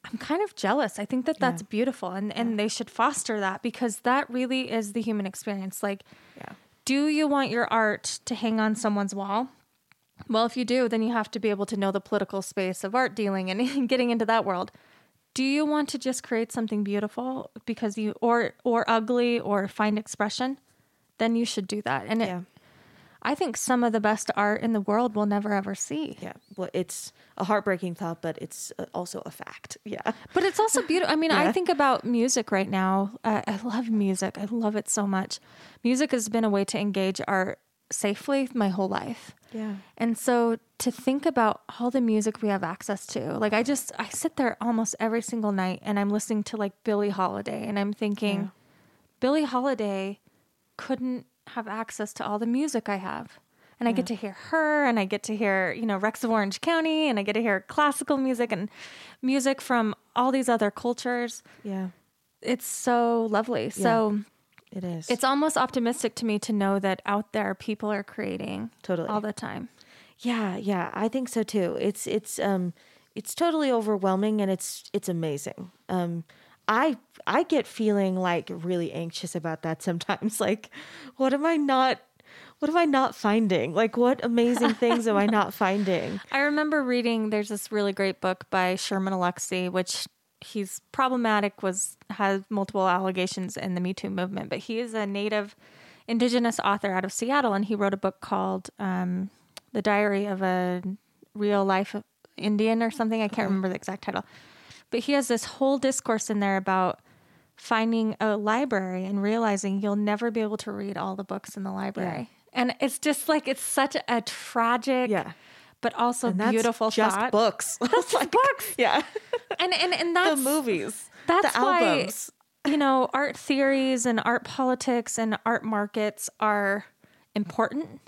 I'm kind of jealous. I think that that's beautiful and and they should foster that because that really is the human experience. Like Yeah. do you want your art to hang on someone's wall? Well, if you do, then you have to be able to know the political space of art dealing and getting into that world. Do you want to just create something beautiful because you or or ugly or find expression? Then you should do that. And it, I think some of the best art in the world we'll never ever see. Yeah. Well, it's a heartbreaking thought, but it's uh, also a fact. Yeah. But it's also beautiful. I mean, I think about music right now. Uh, I love music. I love it so much. Music has been a way to engage art safely my whole life. Yeah. And so to think about all the music we have access to, like I just I sit there almost every single night and I'm listening to like Billie Holiday and I'm thinking Billie Holiday couldn't have access to all the music I have. And I get to hear her and I get to hear, you know, Rex of Orange County and I get to hear classical music and music from all these other cultures. Yeah. It's so lovely. So It is. it's almost optimistic to me to know that out there people are creating Totally. all the time. Yeah, yeah, I think so too. It's it's um it's totally overwhelming and it's it's amazing. Um I I get feeling like really anxious about that sometimes. Like what am I not what am I not finding? Like what amazing things am I not finding? I remember reading there's this really great book by Sherman Alexie, which he's problematic, was has multiple allegations in the Me Too movement, but he is a native indigenous author out of Seattle, and he wrote a book called um, The Diary of a Real Life Indian or something. I can't remember the exact title. But he has this whole discourse in there about finding a library and realizing you'll never be able to read all the books in the library. And it's just like it's such a tragic Yeah. But also beautiful just thought. books. That's just books. yeah. And and and that's the movies. that's the why albums. you know art theories and art politics and art markets are important,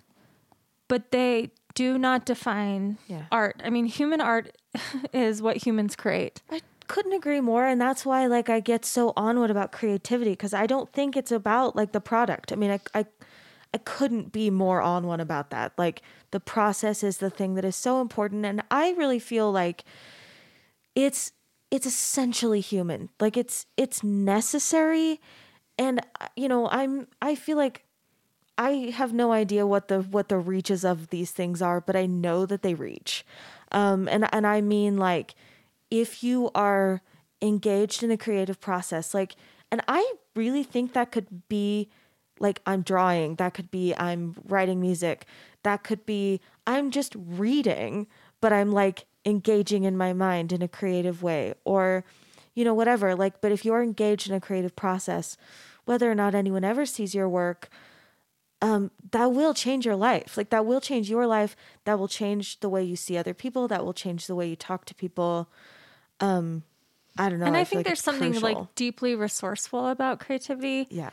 but they do not define Yeah. art. I mean, human art is what humans create. I couldn't agree more and that's why like I get so onward about creativity because I don't think it's about like the product. I mean, I I I couldn't be more on one about that. Like the process is the thing that is so important and I really feel like it's it's essentially human. Like it's it's necessary and uh, you know, I'm I feel like I have no idea what the what the reaches of these things are, but I know that they reach. Um and and I mean like if you are engaged in a creative process, like and I really think that could be like I'm drawing, that could be I'm writing music, that could be I'm just reading, but I'm like engaging in my mind in a creative way or you know whatever like but if you're engaged in a creative process whether or not anyone ever sees your work um that will change your life like that will change your life that will change the way you see other people that will change the way you talk to people um I don't know. and I, feel think like there's something crucial. like deeply resourceful about creativity. yeah,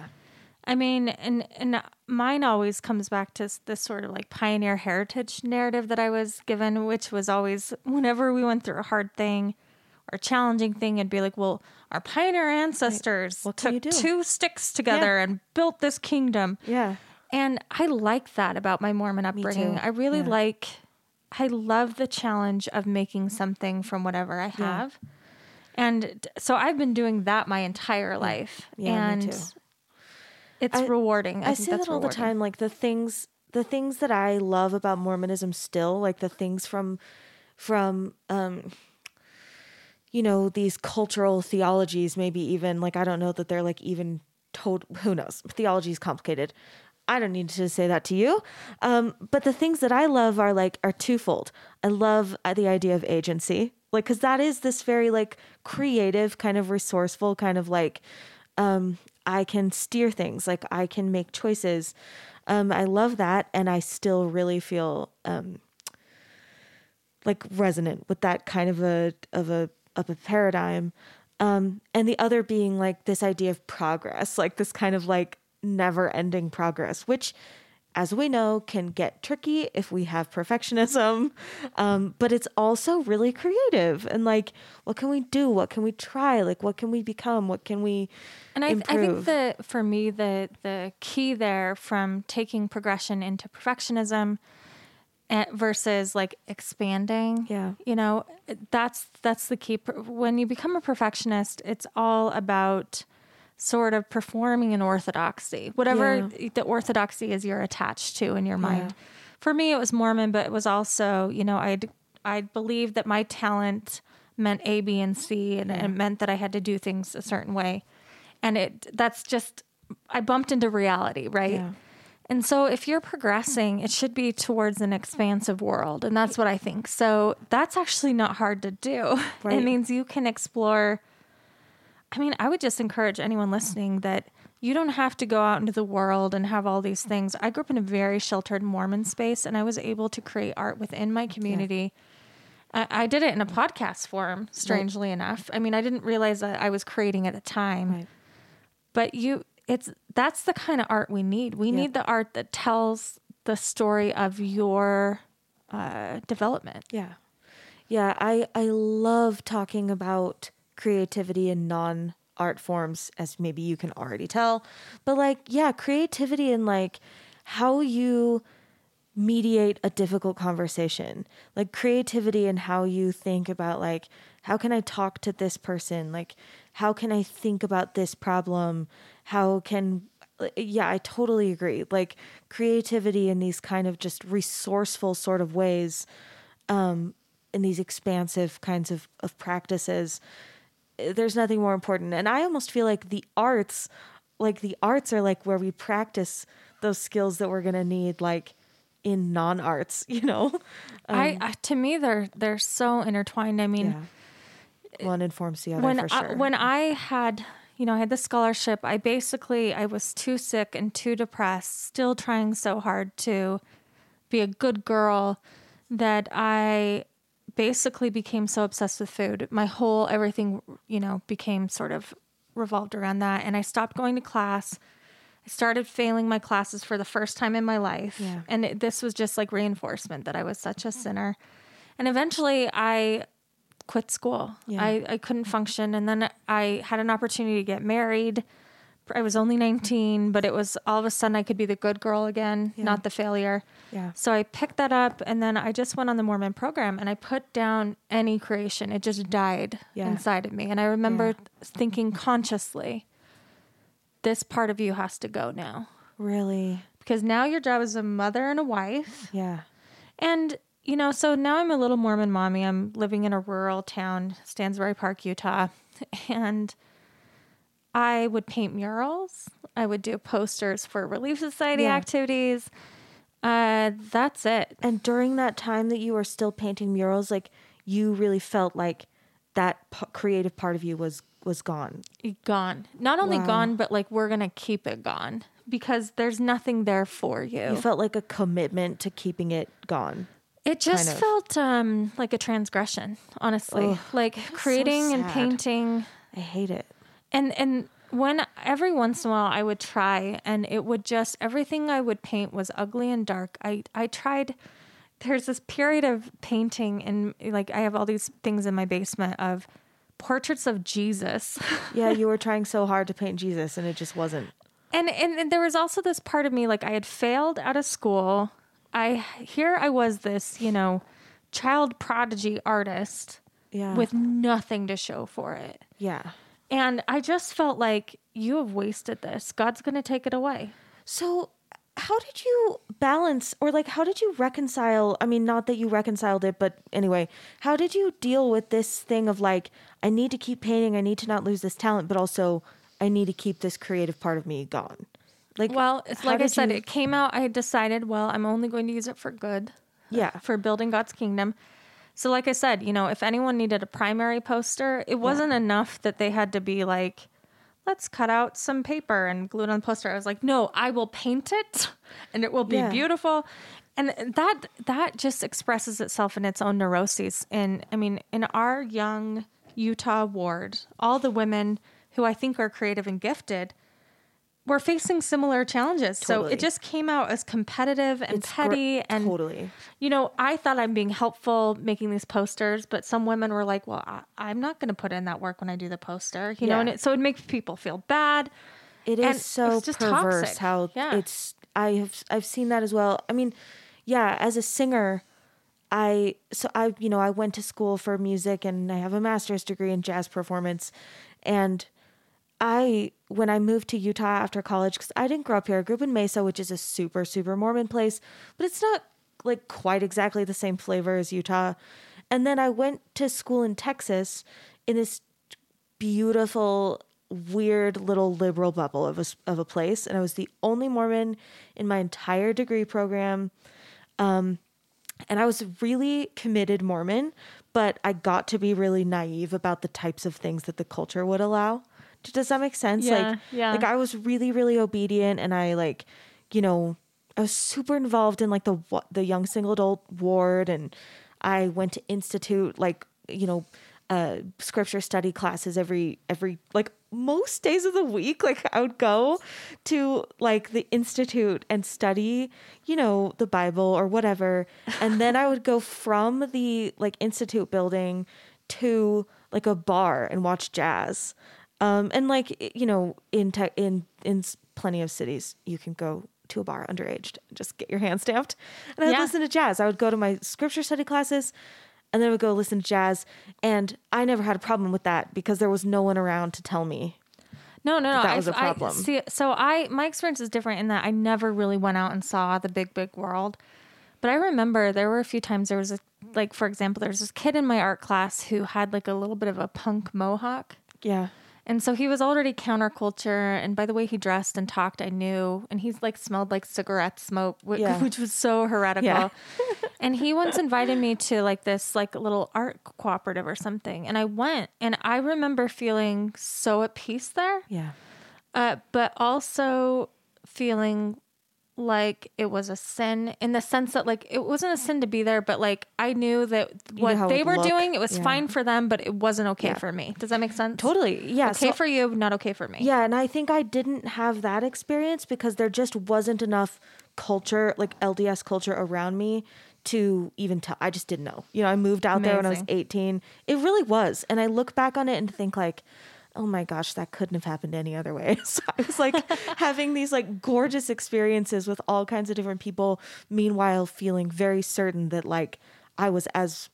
I mean, and and mine always comes back to this sort of like pioneer heritage narrative that I was given, which was always whenever we went through a hard thing or challenging thing, it'd be like, well, our pioneer ancestors you took two sticks together and built this kingdom. yeah, And I like that about my Mormon upbringing. I really Yeah. like, I love the challenge of making something from whatever I have. And so I've been doing that my entire life. Yeah, me and too. It's I- rewarding. I, I, say that all the time. Like the things, the things that I love about Mormonism still, like the things from, from, um, you know, these cultural theologies. Maybe even like I don't know that they're like even told. Who knows? Theology is complicated. I don't need to say that to you. Um, but the things that I love are like are twofold. I love uh, the idea of agency, like because that is this very like creative, kind of resourceful, kind of like um, I can steer things, like I can make choices. Um, I love that, and I still really feel um, like resonant with that kind of a of a of a paradigm. Um, and the other being like this idea of progress, like this kind of like never ending progress, which, as we know, can get tricky if we have perfectionism. Um, but it's also really creative and like, what can we do? What can we try? Like, what can we become? What can we And I, I think that for me, the the key there from taking progression into perfectionism eh, versus like expanding, Yeah. you know, that's that's the key. When you become a perfectionist, it's all about sort of performing an orthodoxy, whatever the orthodoxy is you're attached to in your mind. For me, it was Mormon, but it was also, you know, I'd I believed that my talent meant A, B, and C, and it meant that I had to do things a certain way. And it that's just i bumped into reality right? Yeah. and so if you're progressing it should be towards an expansive world and that's what i think. So that's actually not hard to do. Right. it means you can explore i mean i would just encourage anyone listening that you don't have to go out into the world and have all these things. I grew up in a very sheltered mormon space and i was able to create art within my community. I, I did it in a podcast form, strangely enough. I mean, I didn't realize that I was creating at the time. Right. but you it's that's the kind of art we need. We need the art that tells the story of your uh, development. Yeah. Yeah, I I love talking about creativity in non art forms as maybe you can already tell. But like yeah, creativity in like how you mediate a difficult conversation. Like creativity and how you think about like how can I talk to this person? Like how can I think about this problem? How can yeah, I totally agree. Like creativity in these kind of just resourceful sort of ways um in these expansive kinds of of practices there's nothing more important. And i almost feel like the arts like the arts are like where we practice those skills that we're going to need like in non-arts you know? I, um, I to me they're they're so intertwined. I mean yeah one informs the other when for I, when I had you know I had the scholarship I basically I was too sick and too depressed still trying so hard to be a good girl that I basically became so obsessed with food my whole everything you know became sort of revolved around that and I stopped going to class I started failing my classes for the first time in my life Yeah. and it, this was just like reinforcement that I was such a sinner and eventually I quit school. Yeah. I, I couldn't function. And then I had an opportunity to get married. I was only 19, but it was all of a sudden I could be the good girl again, not the failure. Yeah. So I picked that up and then I just went on the Mormon program and I put down any creation. It just died Yeah. inside of me. And I remember Yeah. thinking consciously, this part of you has to go now. really Because now your job is a mother and a wife. yeah And, you know, so now I'm a little Mormon mommy. I'm living in a rural town, Stansbury Park, Utah. And I would paint murals. I would do posters for Relief Society Yeah. activities. Uh, that's it. and during that time that you were still painting murals like you really felt like that p- creative part of you was was gone Gone. Not only Wow. gone, but like we're going to keep it gone because there's nothing there for you. you felt like a commitment to keeping it gone It just kind of. felt um, like a transgression, honestly. Ugh, like creating and painting I hate it. And and when every once in a while I would try and it would just everything I would paint was ugly and dark. I I tried there's this period of painting and like I have all these things in my basement of portraits of Jesus. Yeah, you were trying so hard to paint Jesus and it just wasn't. and, and and there was also this part of me like I had failed out of school. I here I was this, you know, child prodigy artist Yeah. with nothing to show for it. yeah. And I just felt like you have wasted this. God's going to take it away. So, how did you balance or like how did you reconcile? I mean, not that you reconciled it, but anyway, how did you deal with this thing of like I need to keep painting, I need to not lose this talent, but also I need to keep this creative part of me gone? Like Well, it's like I said, you- it came out. I decided, well, I'm only going to use it for good, yeah. for building God's kingdom. So, like I said, you know, if anyone needed a primary poster, it wasn't enough that they had to be like, let's cut out some paper and glue it on the poster. I was like, no, I will paint it and it will be Yeah. beautiful. And that that just expresses itself in its own neuroses. And I mean, in our young Utah ward, all the women who I think are creative and gifted were facing similar challenges. So it just came out as competitive and It's gr- petty and totally. you know, I thought I'm being helpful making these posters, but some women were like, "Well, I, I'm not going to put in that work when I do the poster," you know, and it, so it makes people feel bad. It And is so it's just perverse toxic. how Yeah. it's I have I've seen that as well. I mean, yeah, as a singer, I so I you know, I went to school for music and I have a master's degree in jazz performance and I when I moved to Utah after college cuz I didn't grow up here. I grew up in Mesa, which is a super super Mormon place, but it's not like quite exactly the same flavor as Utah. And then I went to school in Texas in this beautiful weird little liberal bubble of a, of a place and I was the only Mormon in my entire degree program Um, and I was really committed Mormon, but I got to be really naive about the types of things that the culture would allow. Does that make sense? Yeah, like, yeah. like I was really, really obedient, and I like, you know, I was super involved in like the the young single adult ward, and I went to institute, like, you know, uh, scripture study classes every every like most days of the week. Like I would go to like the institute and study, you know, the Bible or whatever, and then I would go from the like institute building to like a bar and watch jazz. Um, and like you know, in te- in in plenty of cities, you can go to a bar underage and just get your hand stamped. And I would Yeah. listen to jazz. I would go to my scripture study classes, and then I would go listen to jazz. And I never had a problem with that because there was no one around to tell me. No, no, no. That I- was a I- problem. see, so I my experience is different in that I never really went out and saw the big, big world. But I remember there were a few times there was a like, for example, there was this kid in my art class who had like a little bit of a punk mohawk. Yeah. And so he was already counterculture. And by the way he dressed and talked, I knew. And he's like smelled like cigarette smoke, which, Yeah. which was so heretical. Yeah. and he once invited me to like this like little art cooperative or something. And I went and I remember feeling so at peace there, Yeah. uh, but also feeling like it was a sin in the sense that like it wasn't a sin to be there but like i knew that what they were look. doing it was Yeah. fine for them but it wasn't okay Yeah. for me does that make sense Totally. Yeah. okay so- for you not okay for me Yeah, and I think I didn't have that experience because there just wasn't enough culture, like LDS culture around me to even tell. I just didn't know. You know, I moved out there when I was 18. It really was. And I look back on it and think like, oh my gosh, that couldn't have happened any other way. So I was like having these like gorgeous experiences with all kinds of different people, meanwhile feeling very certain that like I was as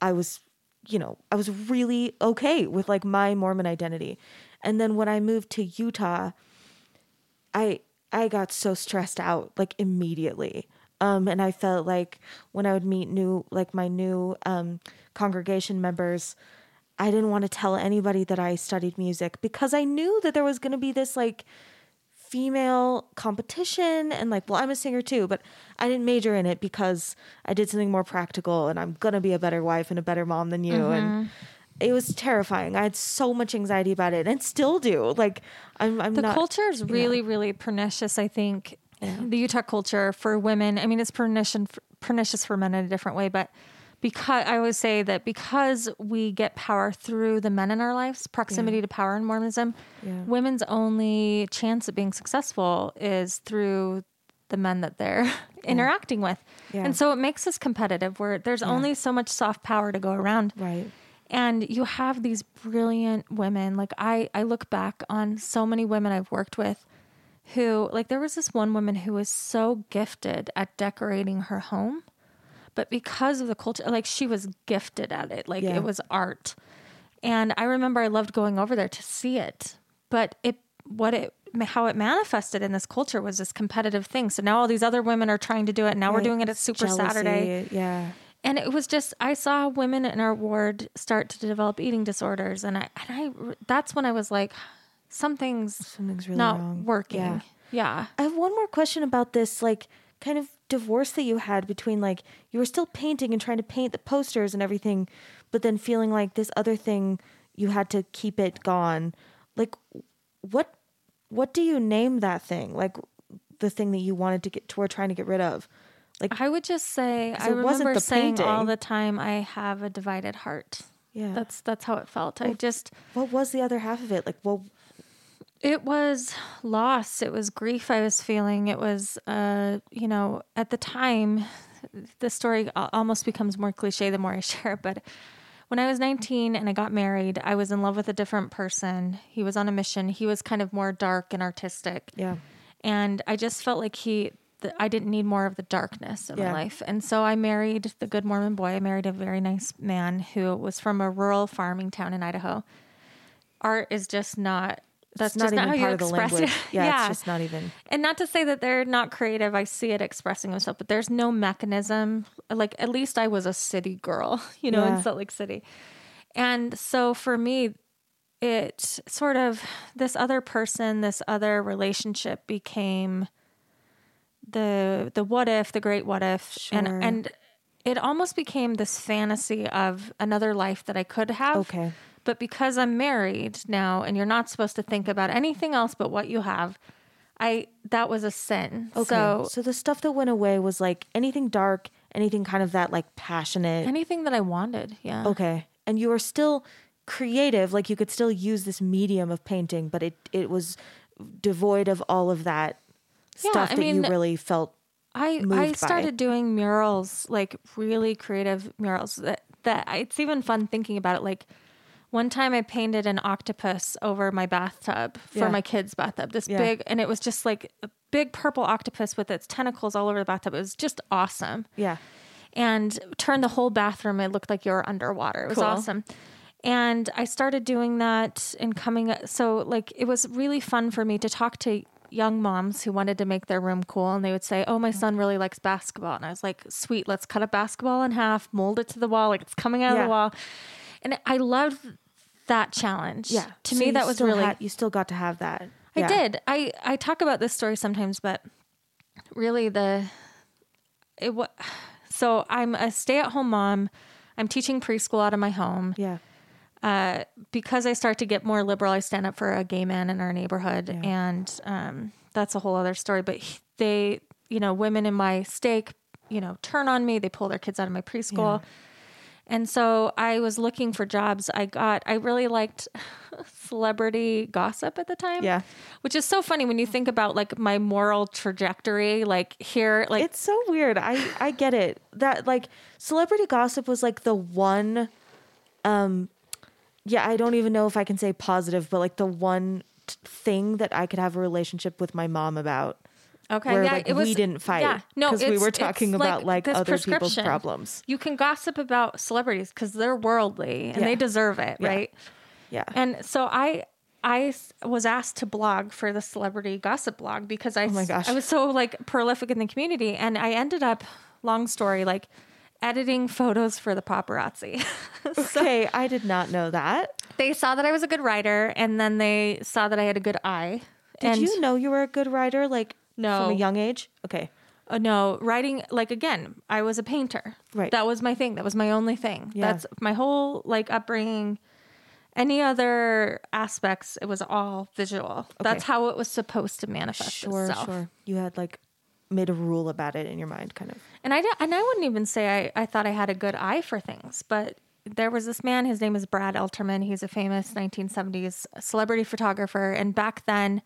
I was, you know, I was really okay with like my Mormon identity. And then when I moved to Utah, I I got so stressed out like immediately. Um and I felt like when I would meet new like my new um congregation members, I didn't want to tell anybody that I studied music because I knew that there was going to be this like female competition and like well I'm a singer too but I didn't major in it because I did something more practical and I'm going to be a better wife and a better mom than you and mm-hmm. it was terrifying. I had so much anxiety about it and still do. Like I'm I'm the not culture is really really pernicious i think the Utah culture for women. I mean, it's pernicious pernicious for men in a different way, but because I always say that because we get power through the men in our lives, proximity Yeah. to power in Mormonism, Yeah. women's only chance at being successful is through the men that they're interacting with. Yeah. And so it makes us competitive where there's only so much soft power to go around. Right. And you have these brilliant women. Like I, I look back on so many women I've worked with who, like, there was this one woman who was so gifted at decorating her home, but because of the culture, like, she was gifted at it. Like, Yeah. it was art. And I remember I loved going over there to see it, but it, what it, how it manifested in this culture was this competitive thing. So now all these other women are trying to do it. Now we're doing it at Super Jealousy, Saturday. Yeah. And it was just I saw women in our ward start to develop eating disorders, and I and I that's when I was like, something's Something's really not wrong. working. Yeah. Yeah. I have one more question about this, like, kind of divorce that you had between, like, you were still painting and trying to paint the posters and everything, but then feeling like this other thing, you had to keep it gone. Like, what, what do you name that thing? Like, the thing that you wanted to get, to or trying to get rid of? Like, I would just say I remember saying all the time I have a divided heart. yeah. That's that's how it felt. I just what was the other half of it? Like, well, It was loss. It was grief I was feeling. It was, uh, you know, at the time, the story almost becomes more cliche the more I share. it, But when I was 19 and I got married, I was in love with a different person. He was on a mission. He was kind of more dark and artistic. yeah. And I just felt like he, that I didn't need more of the darkness in Yeah. my life. And so I married the good Mormon boy. I married a very nice man who was from a rural farming town in Idaho. Art is just not. That's not even not part of the express language. it. Yeah, it's just not even. And not to say that they're not creative. I see it expressing himself, but there's no mechanism. Like at least I was a city girl, you know, Yeah. in Salt Lake City. And so for me, it sort of this other person, this other relationship became the the what if, the great what if. Sure. And and it almost became this fantasy of another life that I could have. Okay. But because I'm married now and you're not supposed to think about anything else but what you have, I that was a sin. Okay. So So, the stuff that went away was like anything dark, anything kind of that like passionate. anything that I wanted, yeah. okay. And you were still creative, like you could still use this medium of painting, but it it was devoid of all of that Yeah, stuff I that you really felt I I by. started doing murals, like really creative murals. That that it's even fun thinking about it. Like one time, I painted an octopus over my bathtub for Yeah. my kids' bathtub. This Yeah. big, and it was just like a big purple octopus with its tentacles all over the bathtub. It was just awesome. yeah. and turned the whole bathroom. It looked like you were underwater. It was Cool. awesome. And I started doing that and coming. So, like, it was really fun for me to talk to young moms who wanted to make their room cool. And they would say, Oh, my son really likes basketball. And I was like, Sweet, let's cut a basketball in half, mold it to the wall, like it's coming out of the wall. And I loved that challenge. Yeah. To So me, that was really had- you still got to have that. I Yeah. did. I I talk about this story sometimes, but really the it was so I'm a stay-at-home mom. I'm teaching preschool out of my home. Yeah. Uh, because I start to get more liberal, I stand up for a gay man in our neighborhood, and um, that's a whole other story. But they, you know, women in my stake, you know, turn on me. They pull their kids out of my preschool. And so I was looking for jobs. I got, I really liked celebrity gossip at the time. Yeah. Which is so funny when you think about like my moral trajectory. Like here, like It's so weird. I I get it. That like celebrity gossip was like the one um yeah, I don't even know if I can say positive, but like the one t- thing that I could have a relationship with my mom about. Okay, where yeah, like it was we didn't fight Yeah, no, because we were talking about like this other people's problems. You can gossip about celebrities because they're worldly and Yeah. they deserve it, Yeah. right? Yeah. And so I I was asked to blog for the celebrity gossip blog because I Oh my gosh. I was so like prolific in the community and I ended up long story like editing photos for the paparazzi. okay, I did not know that. they saw that I was a good writer and then they saw that I had a good eye. Did and you know you were a good writer like No. from a young age? Okay. Uh, no, writing like again, I was a painter. Right. That was my thing. That was my only thing. Yeah. That's my whole like upbringing. Any other aspects, it was all visual. Okay. That's how it was supposed to manifest Sure, itself. sure. You had like made a rule about it in your mind, kind of. And I, and I wouldn't even say I, I thought I had a good eye for things, but there was this man, his name is Brad Elterman. He's a famous 1970s celebrity photographer. And back then,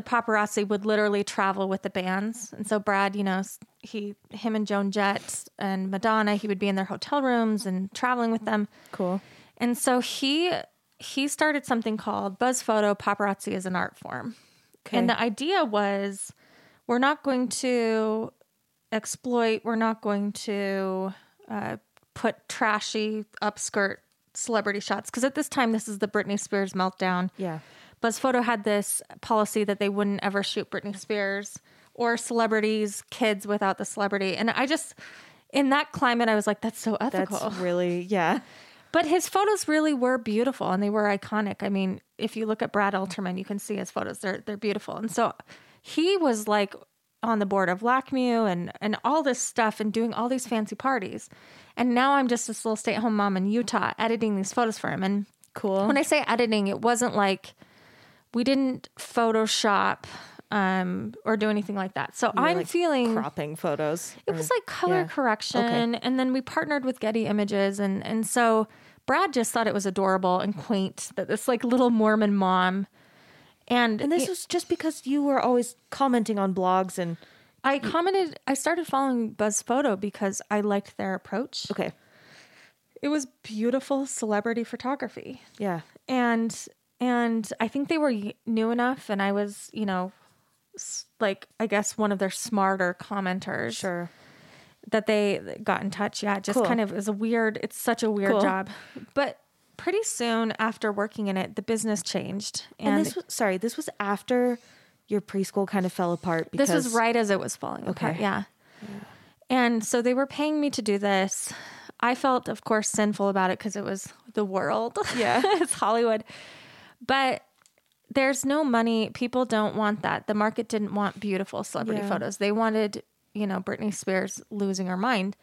the paparazzi would literally travel with the bands. And so Brad, you know, he, him and Joan Jett and Madonna, he would be in their hotel rooms and traveling with them. Cool. And so he, he started something called BuzzFoto Paparazzi as an art form. Okay. And the idea was we're not going to exploit, we're not going to uh, put trashy upskirt celebrity shots. Because at this time, this is the Britney Spears meltdown. Yeah. BuzzFoto had this policy that they wouldn't ever shoot Britney Spears or celebrities, kids without the celebrity. And I just, in that climate, I was like, that's so ethical. That's really, yeah. But his photos really were beautiful and they were iconic. I mean, if you look at Brad Elterman, you can see his photos. They're they're beautiful. And so he was like on the board of LACMA and and all this stuff and doing all these fancy parties. And now I'm just this little stay-at-home mom in Utah editing these photos for him. And Cool. when I say editing, it wasn't like we didn't Photoshop um, or do anything like that. So I'm like, feeling cropping photos. it was like color yeah. correction, and then we partnered with Getty Images, and and so Brad just thought it was adorable and quaint that this like little Mormon mom, and And this was just because you were always commenting on blogs and I commented. I started following BuzzFoto because I liked their approach. okay. It was beautiful celebrity photography, Yeah. and and I think they were new enough, and I was you know like I guess one of their smarter commenters. Sure. that they got in touch. Yeah, it just Cool. kind of is a weird, it's such a weird Cool. job. But pretty soon after working in it, the business changed. And, And, this was sorry, this was after your preschool kind of fell apart because this was right as it was falling apart. Okay. Yeah. And so they were paying me to do this. I felt, of course, sinful about it because it was the world. Yeah. it's Hollywood. But there's no money. People don't want that. The market didn't want beautiful celebrity Yeah. photos. They wanted, you know, Britney Spears losing her mind.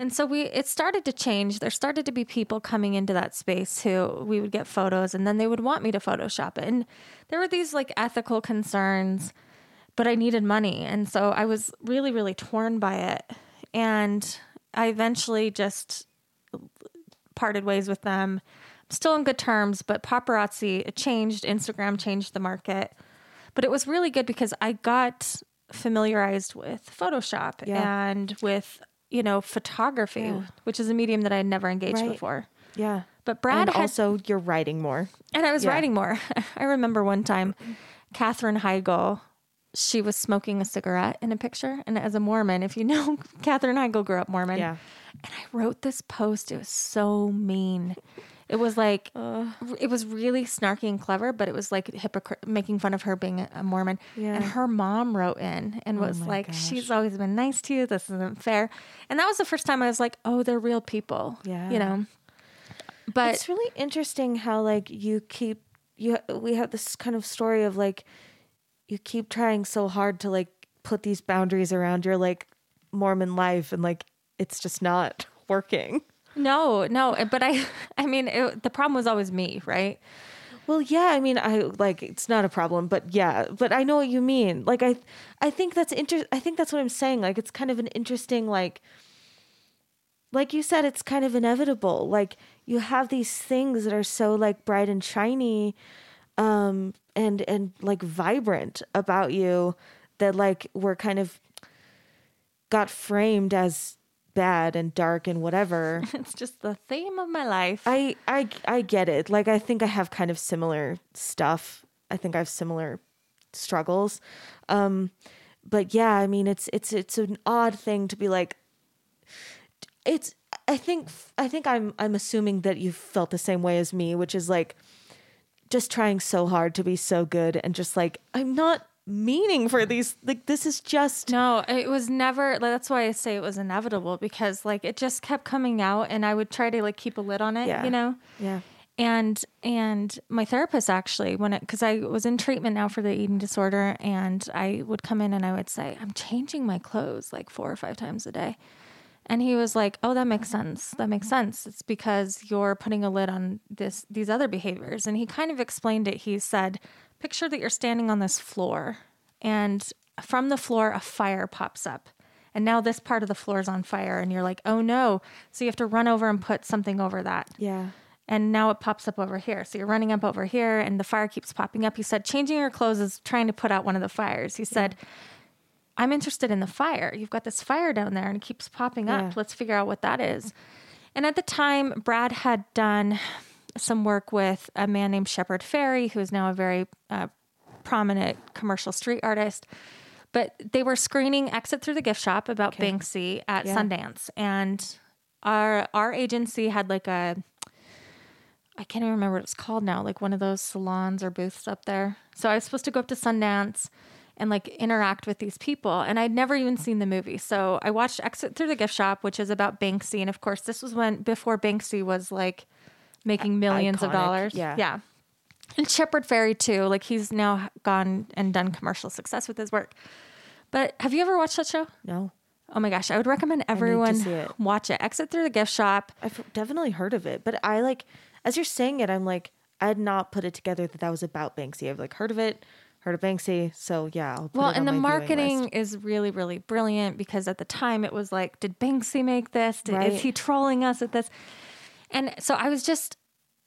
And so we it started to change. There started to be people coming into that space who we would get photos and then they would want me to Photoshop it. And there were these like ethical concerns, but I needed money. And so I was really, really torn by it. And I eventually just parted ways with them. Still in good terms, but paparazzi changed. Instagram changed the market. But it was really good because I got familiarized with Photoshop Yeah. and with, you know, photography, which is a medium that I had never engaged Right. before. yeah. But Brad and had also you're writing more. and I was Yeah. writing more. I remember one time, Katherine Heigl, she was smoking a cigarette in a picture. And as a Mormon, if you know, Katherine Heigl grew up Mormon. Yeah. And I wrote this post. It was so mean. It was like, it was really snarky and clever, but it was like hypocrite, making fun of her being a Mormon. Yeah. Oh And her mom wrote in and oh was like, she's always been nice to you. This isn't fair. And that was the first time I was like, oh, they're real people. Yeah. You know? But it's really interesting how like you keep you we have this kind of story of like you keep trying so hard to like put these boundaries around your like Mormon life and like it's just not working. No, no, eh, but I, I mean, it, the problem was always me, right? Well, yeah, I mean, I like it's not a problem, but yeah, but I know what you mean. Like I I think that's inter I think that's what I'm saying. Like it's kind of an interesting like like you said it's kind of inevitable. Like you have these things that are so like bright and shiny um and and like vibrant about you that like were kind of got framed as bad and dark and whatever. It's just the theme of my life. I I I get it. Like I think I have kind of similar stuff. I think I have similar struggles. Um but yeah, I mean it's it's it's an odd thing to be like it's I think I think I'm I'm assuming that you felt the same way as me, which is like just trying so hard to be so good and just like I'm not meaning for these like this is just no, it was never. That's why I say it was inevitable because like it just kept coming out, and I would try to like keep a lid on it, Yeah. you know. yeah. And and my therapist actually when it because I was in treatment now for the eating disorder, and I would come in and I would say I'm changing my clothes like four or five times a day. And he was like, "Oh, that makes sense. That makes sense. It's because you're putting a lid on this these other behaviors." And he kind of explained it. He said, "Picture that you're standing on this floor and from the floor, a fire pops up. And now this part of the floor is on fire, and you're like, oh no. So you have to run over and put something over that. Yeah. And now it pops up over here. So you're running up over here, and the fire keeps popping up. He said, changing your clothes is trying to put out one of the fires. He said, I'm interested in the fire. You've got this fire down there, and it keeps popping up. Yeah. Let's figure out what that is. And at the time, Brad had done some work with a man named Shepard Fairey, who is now a very uh, prominent commercial street artist. But they were screening Exit Through the Gift Shop about Banksy at Yeah. Sundance. And our our agency had like a I can't even remember what it's called now, like one of those salons or booths up there. So I was supposed to go up to Sundance and like interact with these people. And I'd never even seen the movie. So I watched Exit Through the Gift Shop, which is about Banksy. And of course, this was when before Banksy was like making millions of dollars. yeah. Yeah. And Shepard Fairey too. Like he's now gone and done commercial success with his work. But have you ever watched that show? No. Oh my gosh, I would recommend everyone it. watch it. Exit Through the Gift Shop. I've definitely heard of it, but I like as you're saying it, I'm like I had not put it together that that was about Banksy. I've like heard of it, heard of Banksy, so yeah. Well, and the marketing is really, really brilliant because at the time it was like, did Banksy make this? Did, Right. Is he trolling us at this? And so I was just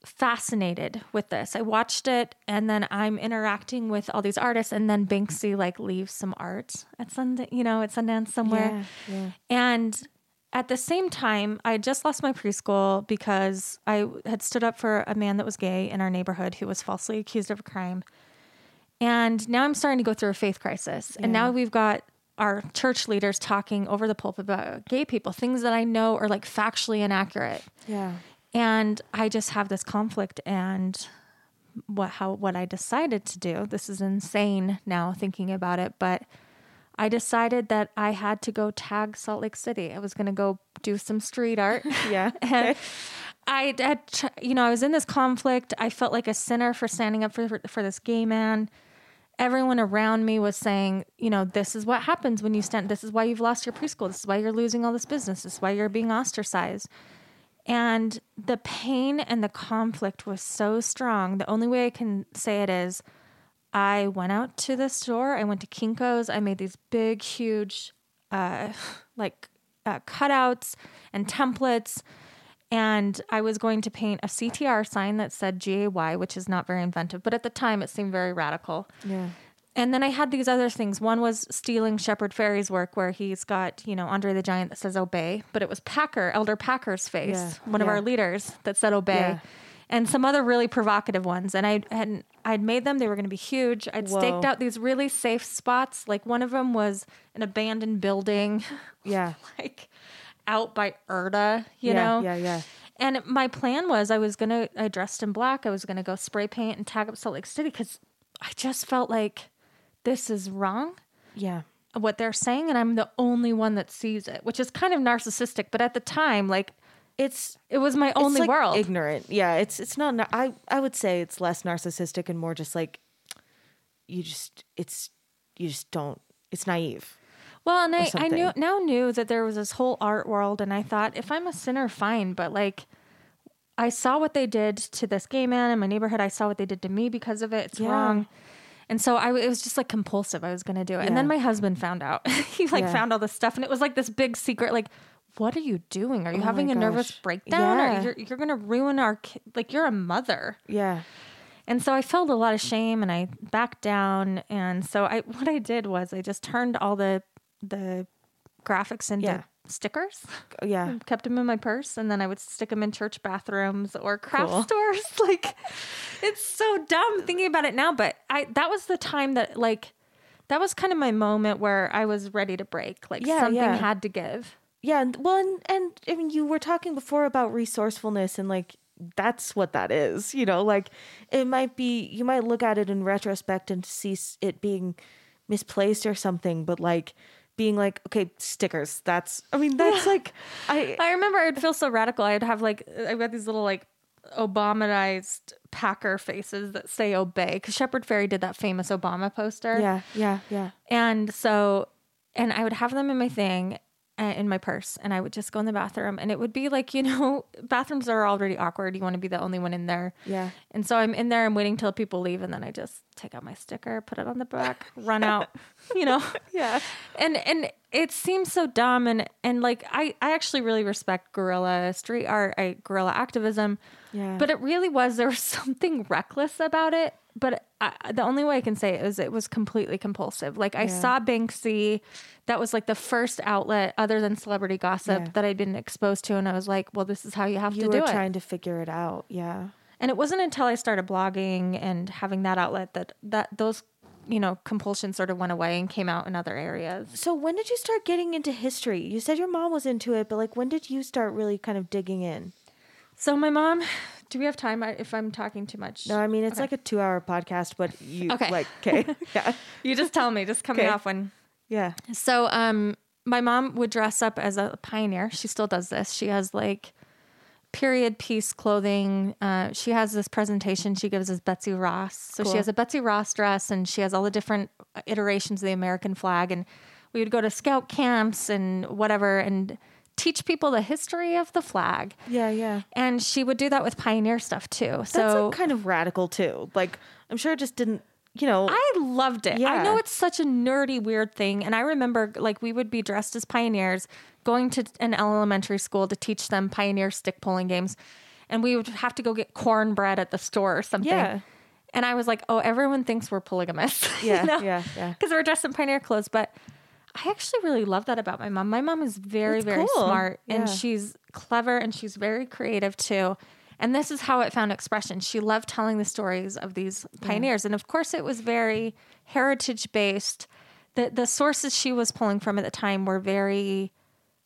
fascinated with this. I watched it and then I'm interacting with all these artists and then Banksy like leaves some art at Sundance, you know, at Sundance somewhere. Yeah, yeah. And at the same time, I just lost my preschool because I had stood up for a man that was gay in our neighborhood who was falsely accused of a crime. And now I'm starting to go through a faith crisis. And now we've got our church leaders talking over the pulpit about gay people, things that I know are like factually inaccurate. Yeah. And I just have this conflict and what how what I decided to do. This is insane now thinking about it, but I decided that I had to go tag Salt Lake City. I was going to go do some street art. Yeah. and I had, you know, I was in this conflict. I felt like a sinner for standing up for for, for this gay man. Everyone around me was saying, you know, this is what happens when you stand. This is why you've lost your preschool. This is why you're losing all this business. This is why you're being ostracized. And the pain and the conflict was so strong. The only way I can say it is I went out to the store. I went to Kinko's. I made these big, huge, uh, like uh, cutouts and templates. And I was going to paint a CTR sign that said GAY, which is not very inventive, but at the time it seemed very radical. Yeah. And then I had these other things. One was stealing Shepard Fairey's work, where he's got, you know, Andre the Giant that says obey, but it was Packer, Elder Packer's face, Yeah, one of our leaders that said obey. Yeah. And some other really provocative ones. And I had I'd made them, they were gonna be huge. I'd staked out these really safe spots. Like one of them was an abandoned building, Yeah. like out by Erda, you yeah, know? Yeah, yeah. And my plan was I was gonna I dressed in black. I was gonna go spray paint and tag up Salt Lake City because I just felt like this is wrong Yeah. what they're saying, and I'm the only one that sees it, which is kind of narcissistic. But at the time, like It's it was my only it's like world. Ignorant. Yeah, it's it's not I I would say it's less narcissistic and more just like you just it's you just don't it's naive. Well, and I, I knew now knew that there was this whole art world, and I thought if I'm a sinner, fine. But like, I saw what they did to this gay man in my neighborhood. I saw what they did to me because of it. It's Yeah. wrong. And so I it was just like compulsive. I was going to do it. And then my husband found out. he like Yeah. found all this stuff, and it was like this big secret. Like, what are you doing? Are you Oh having a nervous breakdown? Yeah. you're you're going to ruin our ki- like you're a mother. Yeah. And so I felt a lot of shame and I backed down. And so I what I did was I just turned all the the graphics into Yeah. Stickers, Yeah. kept them in my purse, and then I would stick them in church bathrooms or craft Cool. stores. Like it's so dumb thinking about it now, but I that was the time that like that was kind of my moment where I was ready to break. Like Yeah, something yeah. had to give. Yeah, and well, and, and I mean, you were talking before about resourcefulness, and like that's what that is. You know, like it might be you might look at it in retrospect and see it being misplaced or something, but like being like, okay, stickers. That's I mean, that's like I I remember I'd feel so radical. I'd have like I've got these little like Obamanized Packer faces that say obey because Shepard Fairey did that famous Obama poster. yeah yeah yeah And so, and I would have them in my thing. In my purse and I would just go in the bathroom and it would be like, you know, bathrooms are already awkward. You want to be the only one in there. Yeah. And so I'm in there, I'm waiting till people leave and then I just take out my sticker, put it on the back, run out, you know. Yeah. And and it seems so dumb and and like I I actually really respect guerrilla street art, I guerrilla activism. Yeah. But it really was there was something reckless about it but I, the only way I can say it is it was completely compulsive. Like I Yeah. saw Banksy, that was like the first outlet other than celebrity gossip Yeah. that I'd been exposed to, and I was like, well, this is how you have you to do it. trying to figure it out. Yeah. And it wasn't until I started blogging and having that outlet that that those you know compulsions sort of went away and came out in other areas. So when did you start getting into history? You said your mom was into it, but like when did you start really kind of digging in? So my mom, do we have time if I'm talking too much? No, I mean it's Okay. like a two-hour podcast, but you Okay. like okay, yeah, You just tell me, just me off when yeah, So, um, my mom would dress up as a pioneer. She still does this. She has like period piece clothing. Uh, she has this presentation she gives as Betsy Ross. So Cool. she has a Betsy Ross dress, and she has all the different iterations of the American flag. And we would go to scout camps and whatever, and teach people the history of the flag. yeah, yeah. And she would do that with pioneer stuff too. That's So like kind of radical too. Like I'm sure it just didn't, you know. I loved it. Yeah. I know it's such a nerdy, weird thing. And I remember like we would be dressed as pioneers going to an elementary school to teach them pioneer stick pulling games. And we would have to go get cornbread at the store or something. Yeah. And I was like, oh, everyone thinks we're polygamous. Yeah, yeah, yeah. Because we're dressed in pioneer clothes. But I actually really love that about my mom. My mom is very, That's very cool. smart and Yeah. she's clever and she's very creative too. And this is how it found expression. She loved telling the stories of these pioneers. And of course, it was very heritage based. The, the sources she was pulling from at the time were very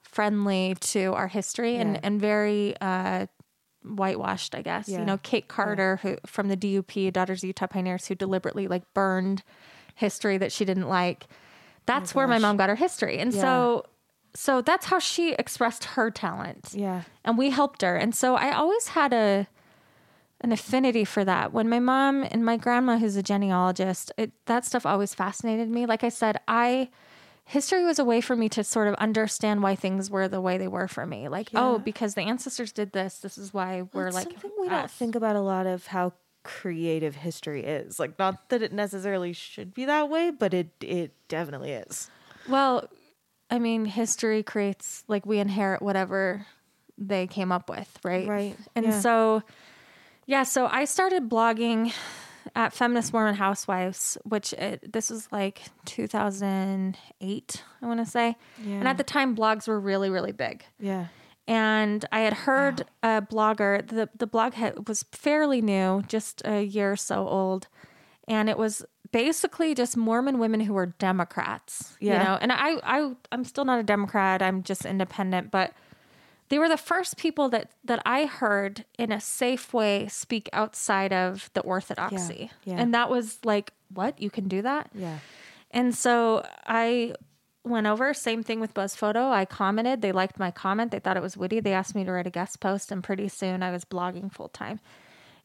friendly to our history and, Yeah. and very uh, whitewashed, I guess. Yeah. You know, Kate Carter, who from the DUP, Daughters of Utah Pioneers, who deliberately like burned history that she didn't like. That's oh where my mom got her history. And Yeah. so so that's how she expressed her talent. Yeah. And we helped her. And so I always had a an affinity for that. When my mom and my grandma, who's a genealogist, it, that stuff always fascinated me. Like I said, I history was a way for me to sort of understand why things were the way they were for me. Like, oh, because the ancestors did this. This is why we're It's like something we don't think about a lot of how creative history is. Like not that it necessarily should be that way, but it it definitely is. Well, I mean, history creates like we inherit whatever they came up with, right? Right, And yeah. so, yeah, so I started blogging at Feminist Mormon Housewives, which it, this was like 2008, I want to say. Yeah. And at the time, blogs were really, really big. Yeah. And I had heard a blogger, the, the blog had, was fairly new, just a year or so old. And it was basically just Mormon women who were Democrats. Yeah. You know, and I, I I'm still not a Democrat. I'm just independent, but they were the first people that that I heard in a safe way speak outside of the orthodoxy. yeah. And that was like, what? You can do that? Yeah. And so I went over, same thing with BuzzFoto. I commented. They liked my comment. They thought it was witty. They asked me to write a guest post, and pretty soon I was blogging full time.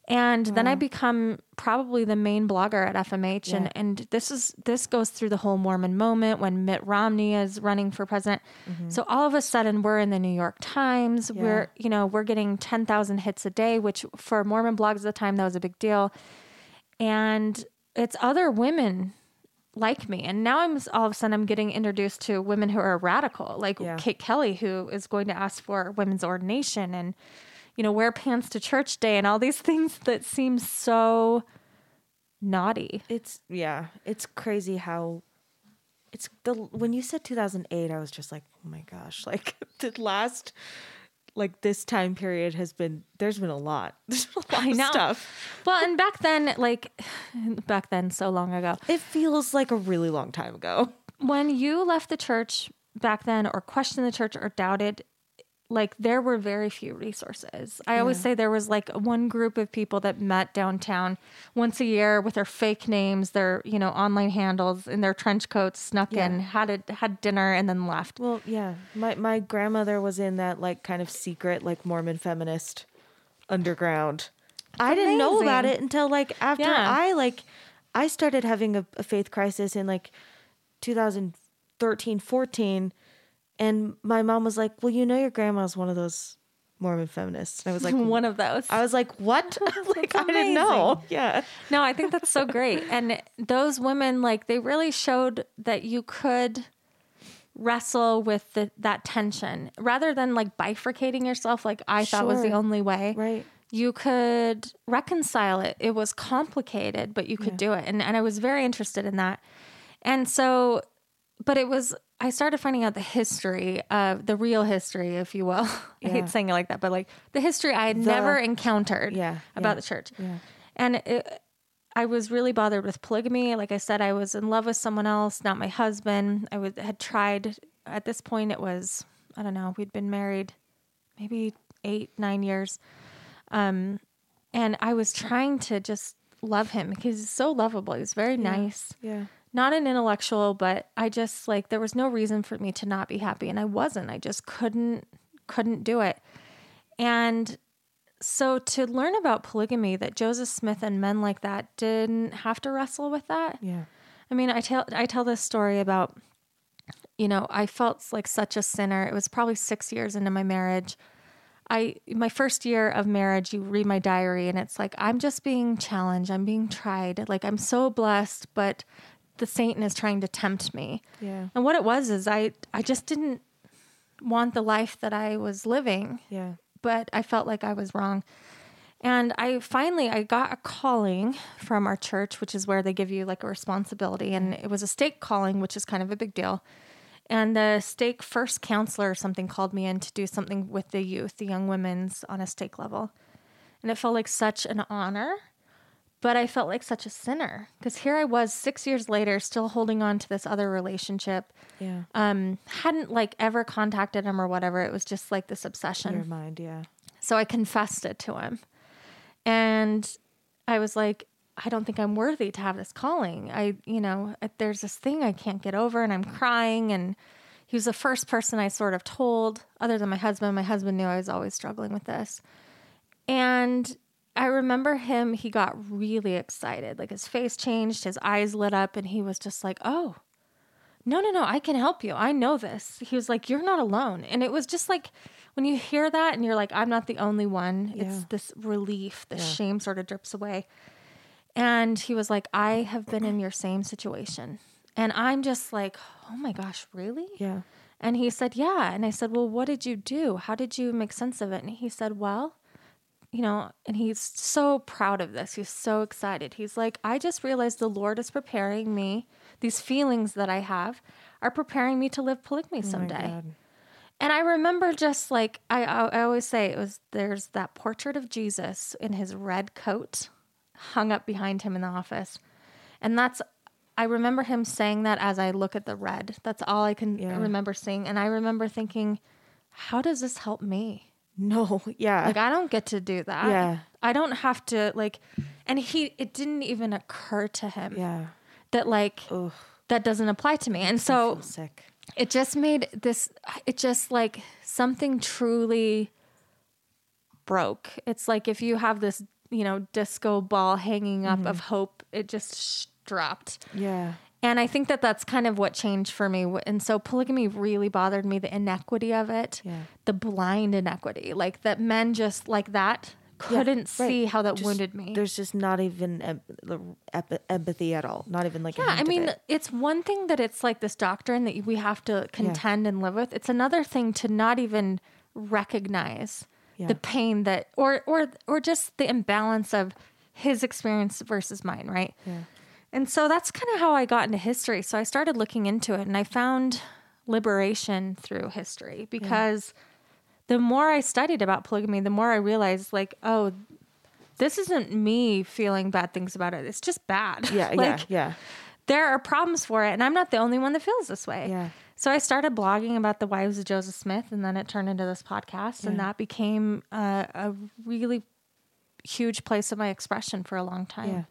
And then I become probably the main blogger at FMH. Yeah. And, and this is this goes through the whole Mormon moment when Mitt Romney is running for president. Mm-hmm. So all of a sudden we're in the New York Times. Yeah. We're, you know, we're getting 10,000 hits a day, which for Mormon blogs at the time, that was a big deal and it's other women like me and now i'm all of a sudden i'm getting introduced to women who are radical like Yeah. kate kelly who is going to ask for women's ordination and you know wear pants to church day and all these things that seem so naughty It's yeah, it's crazy how it's the when you said 2008 I was just like, "Oh my gosh." Like the last like this time period has been there's been a lot. There's been a lot I of know. stuff. well and back then like back then so long ago It feels like a really long time ago. when you left the church back then or questioned the church or doubted like there were very few resources i always say there was like one group of people that met downtown once a year with their fake names their you know online handles in their trench coats snuck Yeah. in had a, had dinner and then left Well, yeah. My my grandmother was in that like kind of secret like Mormon feminist underground. I didn't know about it until like after Yeah. I like I started having a, a faith crisis in like 2013, 14 And my mom was like, "Well, you know, your grandma's one of those Mormon feminists." And I was like, one of those. I was like, "What?" like I didn't know. Yeah. No, I think that's so great. And those women, like, they really showed that you could wrestle with the, that tension rather than like bifurcating yourself, like I thought was the only way. Right. You could reconcile it. It was complicated, but you could do it. And, and I was very interested in that. And so, but it was, I started finding out the history of the real history, if you will. I hate saying it like that, but like the history I had never encountered Yeah, about yeah, the church. yeah. And it, I was really bothered with polygamy. Like I said, I was in love with someone else, not my husband. I was, had tried, at this point, it was, I don't know, we'd been married maybe eight, nine years. Um, and I was trying to just love him because he's so lovable. He was very nice Yeah. Not an intellectual, but I just like there was no reason for me to not be happy and I wasn't. I just couldn't couldn't do it. And so to learn about polygamy that Joseph Smith and men like that didn't have to wrestle with that. Yeah. I mean, I tell I tell this story about you know, I felt like such a sinner. It was probably 6 years into my marriage. I my first year of marriage, you read my diary and it's like I'm just being challenged, I'm being tried. Like I'm so blessed, but the Satan is trying to tempt me. Yeah. And what it was is I I just didn't want the life that I was living, Yeah. but I felt like I was wrong. And I finally I got a calling from our church, which is where they give you like a responsibility and it was a stake calling, which is kind of a big deal. And the stake first counselor or something called me in to do something with the youth, the young women's on a stake level. And it felt like such an honor, but I felt like such a sinner because here I was 6 years later still holding on to this other relationship. Yeah. Um hadn't like ever contacted him or whatever. It was just like this obsession. Your mind. Yeah. So I confessed it to him. And I was like, I don't think I'm worthy to have this calling. I, you know, there's this thing I can't get over and I'm crying. And he was the first person I sort of told, other than my husband. My husband knew I was always struggling with this. And I remember him, he got really excited. Like his face changed, his eyes lit up, and he was just like, oh, no, no, no, I can help you. I know this. He was like, you're not alone. And it was just like when you hear that and you're like, I'm not the only one, Yeah. it's this relief, this shame sort of drips away. And he was like, I have been in your same situation. And I'm just like, oh my gosh, really? Yeah. And he said, Yeah. And I said, Well, what did you do? How did you make sense of it? And he said, Well, you know, and he's so proud of this. He's so excited. He's like, I just realized the Lord is preparing me. These feelings that I have are preparing me to live polygamy Oh someday. God. And I remember just like I, I I always say it was there's that portrait of Jesus in his red coat hung up behind him in the office. And that's I remember him saying that as I look at the red. That's all I can Yeah. remember seeing. And I remember thinking, how does this help me? No. Yeah. Like I don't get to do that. Yeah. I don't have to like and he it didn't even occur to him yeah. that like Ugh. that doesn't apply to me. And so sick. it just made this it just like something truly broke it's like if you have this you know disco ball hanging up of hope it just sh- dropped Yeah. And i think that that's kind of what changed for me and so polygamy really bothered me the inequity of it Yeah. the blind inequity like that men just like that couldn't right. see how that Just- wounded me There's just not even em- ep- empathy at all. Not even like. Yeah, I mean, it. it's one thing that it's like this doctrine that we have to contend and live with. It's another thing to not even recognize Yeah. the pain that, or or or just the imbalance of his experience versus mine, right? Yeah. And so that's kind of how I got into history. So I started looking into it, and I found liberation through history because the more I studied about polygamy, the more I realized, like, oh. This isn't me feeling bad things about it. It's just bad. Yeah. like, yeah. Yeah. there are problems for it and i'm not the only one that feels this way Yeah. so i started blogging about the wives of joseph smith and then it turned into this podcast and that became a, a really huge place of my expression for a long time Yeah.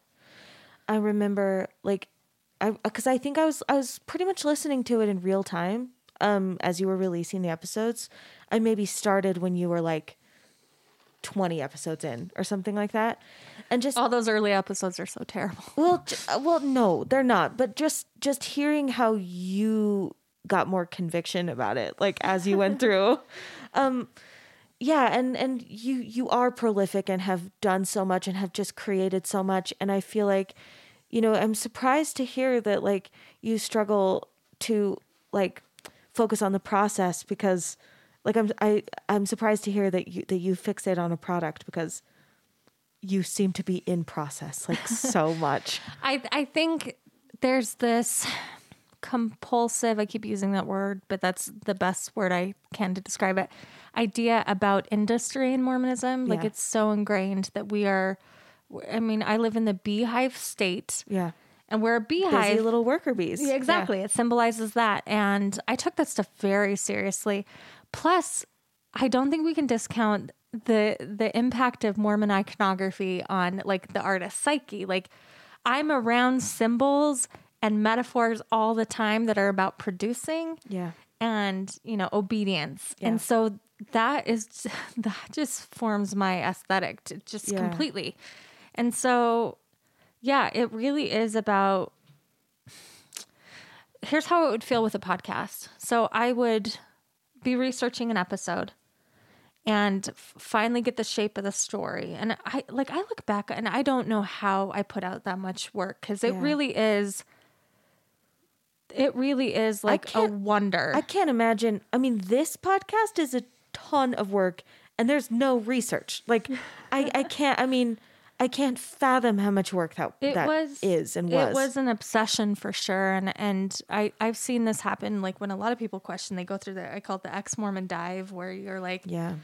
I remember like I cuz I think I was I was pretty much listening to it in real time um as you were releasing the episodes. I maybe started when you were like 20 episodes in or something like that. And just all those early episodes are so terrible well j- uh, well no, they're not, but just just hearing how you got more conviction about it like as you went through. Um yeah, and and you you are prolific and have done so much and have just created so much and I feel like you know, I'm surprised to hear that like you struggle to like focus on the process because like I'm I I'm surprised to hear that you that you fixate on a product because you seem to be in process like so much. I I think there's this compulsive I keep using that word, but that's the best word I can to describe it. Idea about industry in Mormonism, like Yeah. it's so ingrained that we are I mean, I live in the beehive state Yeah. and we're a beehive Busy little worker bees. Yeah, exactly. It symbolizes that. And I took that stuff very seriously. Plus, I don't think we can discount the the impact of Mormon iconography on like the artist's psyche. Like I'm around symbols and metaphors all the time that are about producing Yeah. and, you know, obedience. Yeah. And so that is that just forms my aesthetic to just Yeah. completely. And so yeah, it really is about here's how it would feel with a podcast. So I would be researching an episode and finally get the shape of the story. And I like I look back and I don't know how I put out that much work cuz it Yeah. really is it really is like a wonder. I can't imagine. I mean, this podcast is a ton of work and there's no research. Like I I can't I mean, I can't fathom how much work that it that was is and was. it was an obsession for sure and and i i've seen this happen like when a lot of people question they go through the i call it the ex-mormon dive where you're like yeah.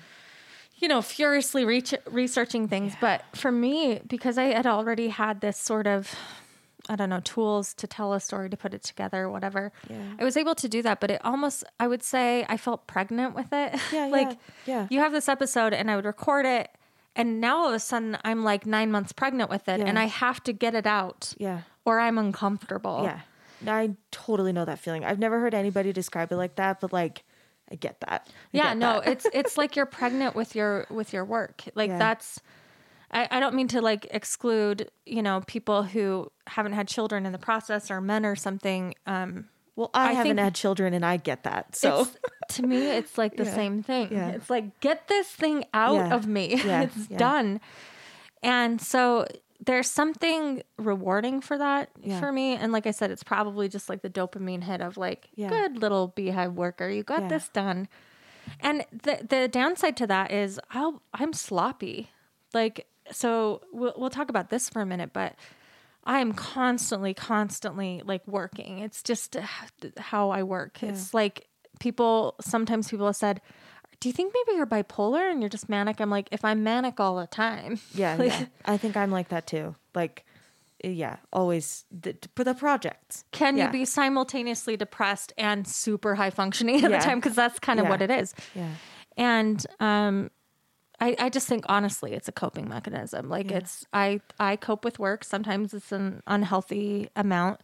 you know furiously reach, researching things but for me because i had already had this sort of i don't know tools to tell a story to put it together whatever Yeah. i was able to do that but it almost i would say i felt pregnant with it Yeah, like yeah, yeah. you have this episode and i would record it and now all of a sudden i'm like nine months pregnant with it Yeah. and i have to get it out Yeah. or I'm uncomfortable. Yeah. I totally know that feeling. I've never heard anybody describe it like that, but like I get that. I Yeah, get no, that. it's it's like you're pregnant with your with your work. Like Yeah. that's I, I don't mean to like exclude, you know, people who haven't had children in the process or men or something. Um well, I, I haven't had children and I get that. So to me it's like the Yeah. same thing. Yeah. It's like get this thing out Yeah. of me. It's done. And so there's something rewarding for that for me. And like I said, it's probably just like the dopamine hit of like, good little beehive worker, you got this done. And the the downside to that is I'll I'm sloppy. Like so we'll we'll talk about this for a minute, but I am constantly constantly like working. It's just how I work. It's like people sometimes people have said, "Do you think maybe you're bipolar and you're just manic?" I'm like, "If I'm manic all the time." yeah, Like, yeah. I think I'm like that too. Like yeah, always the, for the projects. Can Yeah. you be simultaneously depressed and super high functioning at Yeah. the time? Because that's kind of Yeah. what it is. Yeah. and um I, I just think honestly it's a coping mechanism. Like Yeah. it's i i cope with work. Sometimes it's an unhealthy amount.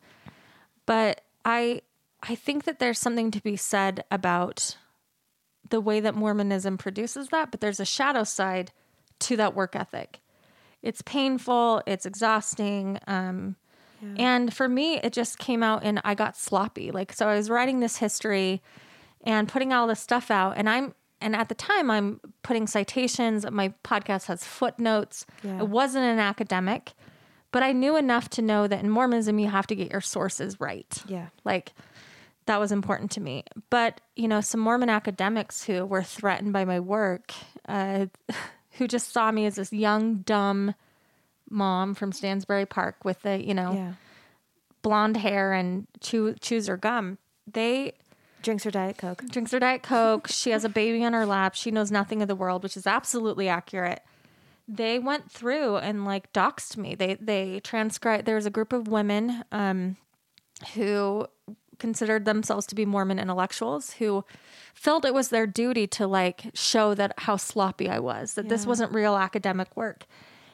But i i think that there's something to be said about the way that mormonism produces that but there's a shadow side to that work ethic. It's painful. It's exhausting. Um and for me it just came out and i got sloppy. Like so i was writing this history and putting all this stuff out and i'm and at the time i'm putting citations my podcast has footnotes Yeah. it wasn't an academic but i knew enough to know that in mormonism you have to get your sources right Yeah. like that was important to me but you know some mormon academics who were threatened by my work uh, who just saw me as this young dumb mom from stansbury park with the you know Yeah. blonde hair and chew chews her gum they Drinks her diet coke. drinks her diet coke. She has a baby on her lap. She knows nothing of the world which is absolutely accurate. They went through and like doxed me. They they transcribed there was a group of women um who considered themselves to be mormon intellectuals who felt it was their duty to like show that how sloppy i was that this wasn't real academic work.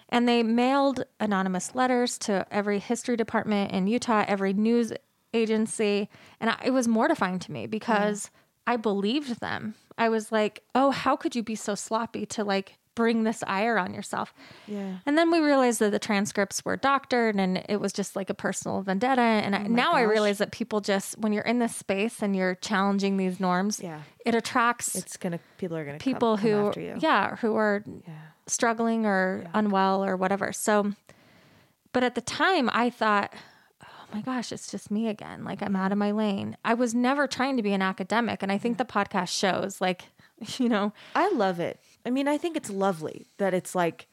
And they mailed anonymous letters to every history department in Utah, every news agency. And I, it was mortifying to me because I believed them. I was like, oh, how could you be so sloppy to like bring this ire on yourself. Yeah. And then we realized that the transcripts were doctored and it was just like a personal vendetta. And I, oh now I realize that people just, when you're in this space and you're challenging these norms, Yeah. it attracts It's gonna people are gonna people come, come who, after you. yeah, who are Yeah. struggling or unwell or whatever. So, but at the time, I thought, oh my gosh, it's just me again. Like I'm out of my lane. I was never trying to be an academic. And I think the podcast shows, like, you know, I love it. I mean, I think it's lovely that it's like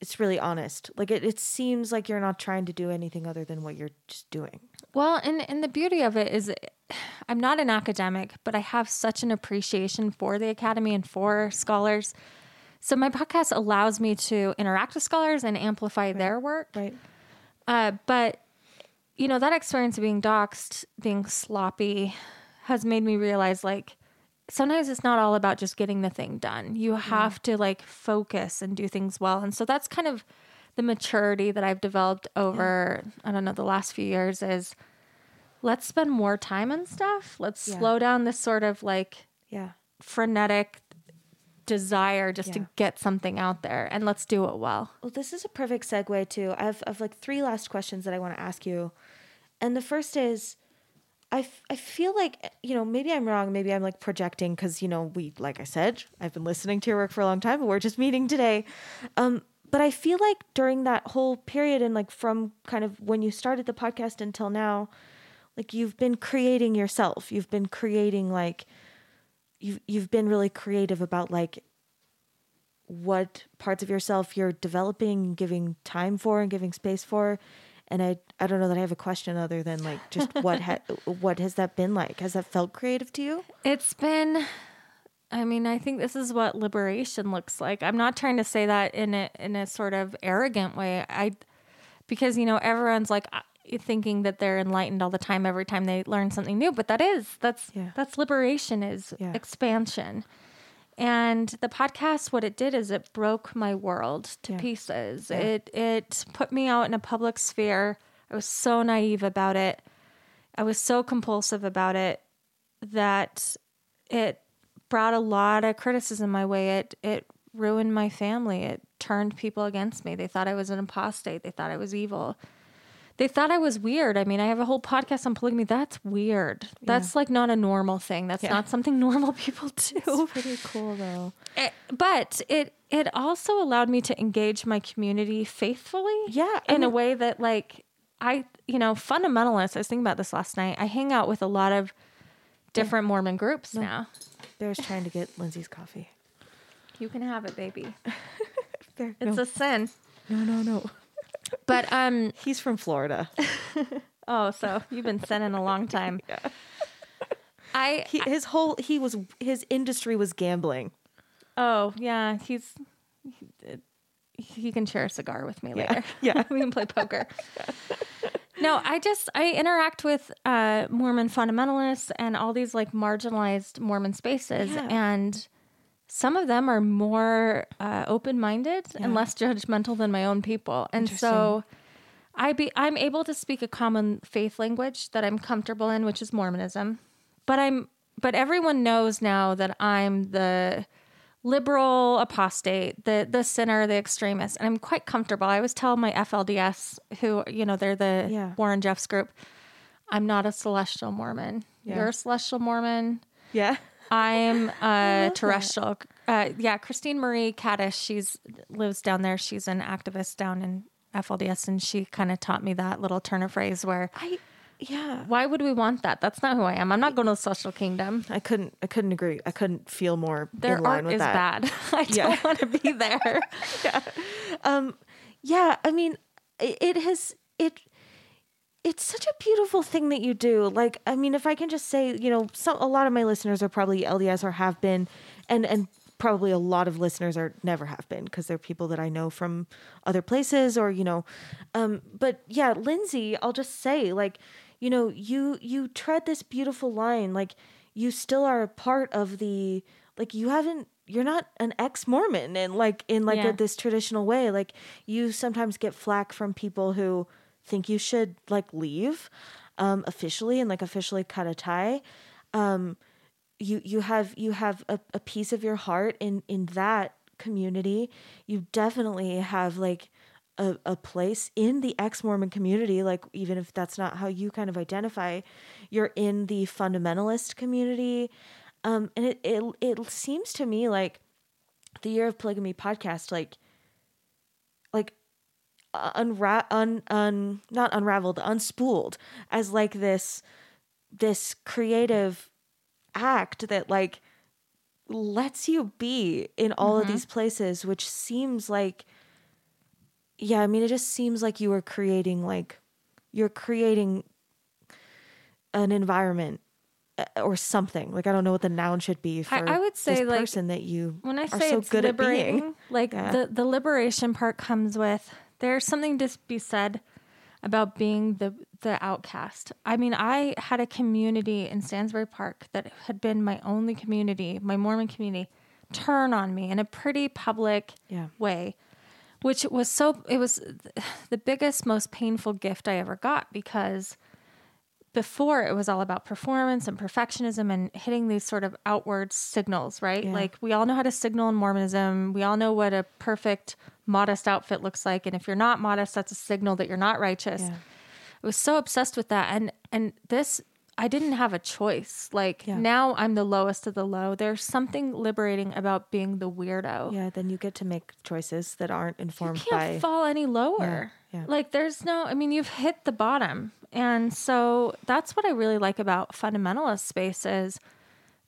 it's really honest. Like it, it seems like you're not trying to do anything other than what you're just doing. well, and, and the beauty of it is I'm not an academic, but I have such an appreciation for the academy and for scholars. So my podcast allows me to interact with scholars and amplify their work. Right. Uh, but you know that experience of being doxxed, being sloppy, has made me realize like sometimes it's not all about just getting the thing done. You have to like focus and do things well, and so that's kind of the maturity that I've developed over I don't know the last few years is let's spend more time on stuff. Let's Yeah. slow down this sort of like Yeah. frenetic desire just Yeah. to get something out there and let's do it well. Well, this is a perfect segue to I have, I have like three last questions that I want to ask you. And the first is I, f- I feel like, you know, maybe I'm wrong. Maybe I'm like projecting because, you know, we, like I said, I've been listening to your work for a long time, but we're just meeting today. Um, but I feel like during that whole period and like from kind of when you started the podcast until now, like you've been creating yourself. You've been creating like, you've, you've been really creative about like what parts of yourself you're developing giving time for and giving space for and i i don't know that i have a question other than like just what ha- what has that been like has that felt creative to you It's been I mean, I think this is what liberation looks like. I'm not trying to say that in a in a sort of arrogant way. I because you know, everyone's like uh, thinking that they're enlightened all the time every time they learn something new, but that is that's Yeah. that's liberation is Yeah. expansion. And the podcast what it did is it broke my world to Yeah. pieces. Yeah. It it put me out in a public sphere. I was so naive about it. I was so compulsive about it that it brought a lot of criticism my way. It it ruined my family. It turned people against me. They thought I was an apostate. They thought I was evil. They thought I was weird. I mean, I have a whole podcast on polygamy. That's weird. That's like not a normal thing. That's Yeah. not something normal people do. It's pretty cool though It- eh, but it it also allowed me to engage my community faithfully. Yeah, I in a way that like I you know fundamentalists. I was thinking about this last night. I hang out with a lot of different Mormon groups now. bear's trying to get lindsay's coffee You can have it, baby. Bear, It's no, a sin. no no no But um he's from florida oh, so you've been sinning a long time. yeah. I he, his whole he was his industry was gambling oh yeah, he's he, he can share a cigar with me later. yeah. we can play poker. No, I just I interact with uh, Mormon fundamentalists and all these like marginalized Mormon spaces, Yeah. and some of them are more uh, open minded and less judgmental than my own people, and so I be I'm able to speak a common faith language that I'm comfortable in, which is Mormonism, but I'm but everyone knows now that I'm the liberal apostate, the the sinner, the extremist, and I'm quite comfortable. I always tell my FLDS, who you know they're the Yeah. Warren Jeffs group, I'm not a celestial Mormon. Yeah. You're a celestial Mormon. yeah I'm a terrestrial. Uh, yeah, Christine Marie Katas, she's lives down there. She's an activist down in FLDS, and she kind of taught me that little turn of phrase where, i yeah why would we want that? That's not who I am. I'm not going to the social kingdom. i couldn't i couldn't agree i couldn't feel more Their in line art with is that bad. I Yeah. don't want to be there. yeah i mean it, it has it it's such a beautiful thing that you do like i mean if i can just say you know some a lot of my listeners are probably lds or have been and and probably a lot of listeners are never have been because they're people that i know from other places or you know um but yeah lindsay i'll just say like you know you you tread this beautiful line like you still are a part of the like you haven't you're not an ex-mormon and like in like Yeah. a, this traditional way like you sometimes get flack from people who think you should like leave um officially and like officially cut a tie um you you have you have a, a piece of your heart in in that community. You definitely have like a, a place in the ex Mormon community, like even if that's not how you kind of identify, you're in the fundamentalist community. Um, and it, it it seems to me like the Year of Polygamy podcast, like like unra- un un not unraveled, unspooled as like this this creative act that like lets you be in all of these places, which seems like yeah, I mean it just seems like you are creating like you're creating an environment uh, or something. Like I don't know what the noun should be for I would say, this like, person that you when I are say so good at being. like Yeah. the the liberation part comes with there's something to be said about being the the outcast. I mean, I had a community in Stansbury Park that had been my only community, my Mormon community, turn on me in a pretty public Yeah. way, which was so it was the biggest most painful gift I ever got because before it was all about performance and perfectionism and hitting these sort of outward signals, right? Yeah. Like we all know how to signal in Mormonism. We all know what a perfect modest outfit looks like and if you're not modest that's a signal that you're not righteous. Yeah. I was so obsessed with that and and this I didn't have a choice. Like Yeah. now I'm the lowest of the low. There's something liberating about being the weirdo. Yeah, then you get to make choices that aren't informed You can't by fall any lower. Yeah, yeah. Like there's no I mean you've hit the bottom. And so that's what I really like about fundamentalist spaces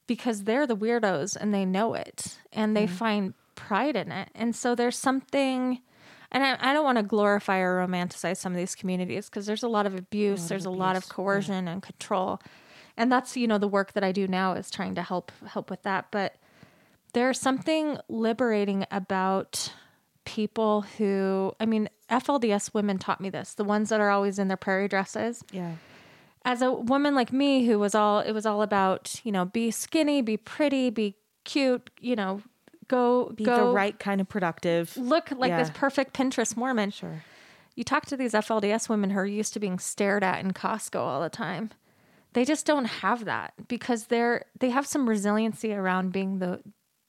because they're the weirdos and they know it and they mm-hmm. find pride in it. And so there's something and I, I don't want to glorify or romanticize some of these communities because there's a lot of abuse, there's a lot of abuse, yeah. coercion and control. And that's, you know, the work that I do now is trying to help help with that. But there's something liberating about people who I mean, FLDS women taught me this, the ones that are always in their prairie dresses yeah. as a woman like me who was all it was all about you know be skinny be pretty be cute you know go Be go the right kind of productive. look like this perfect pinterest mormon Sure. you talk to these flds women who are used to being stared at in costco all the time they just don't have that because they're they have some resiliency around being the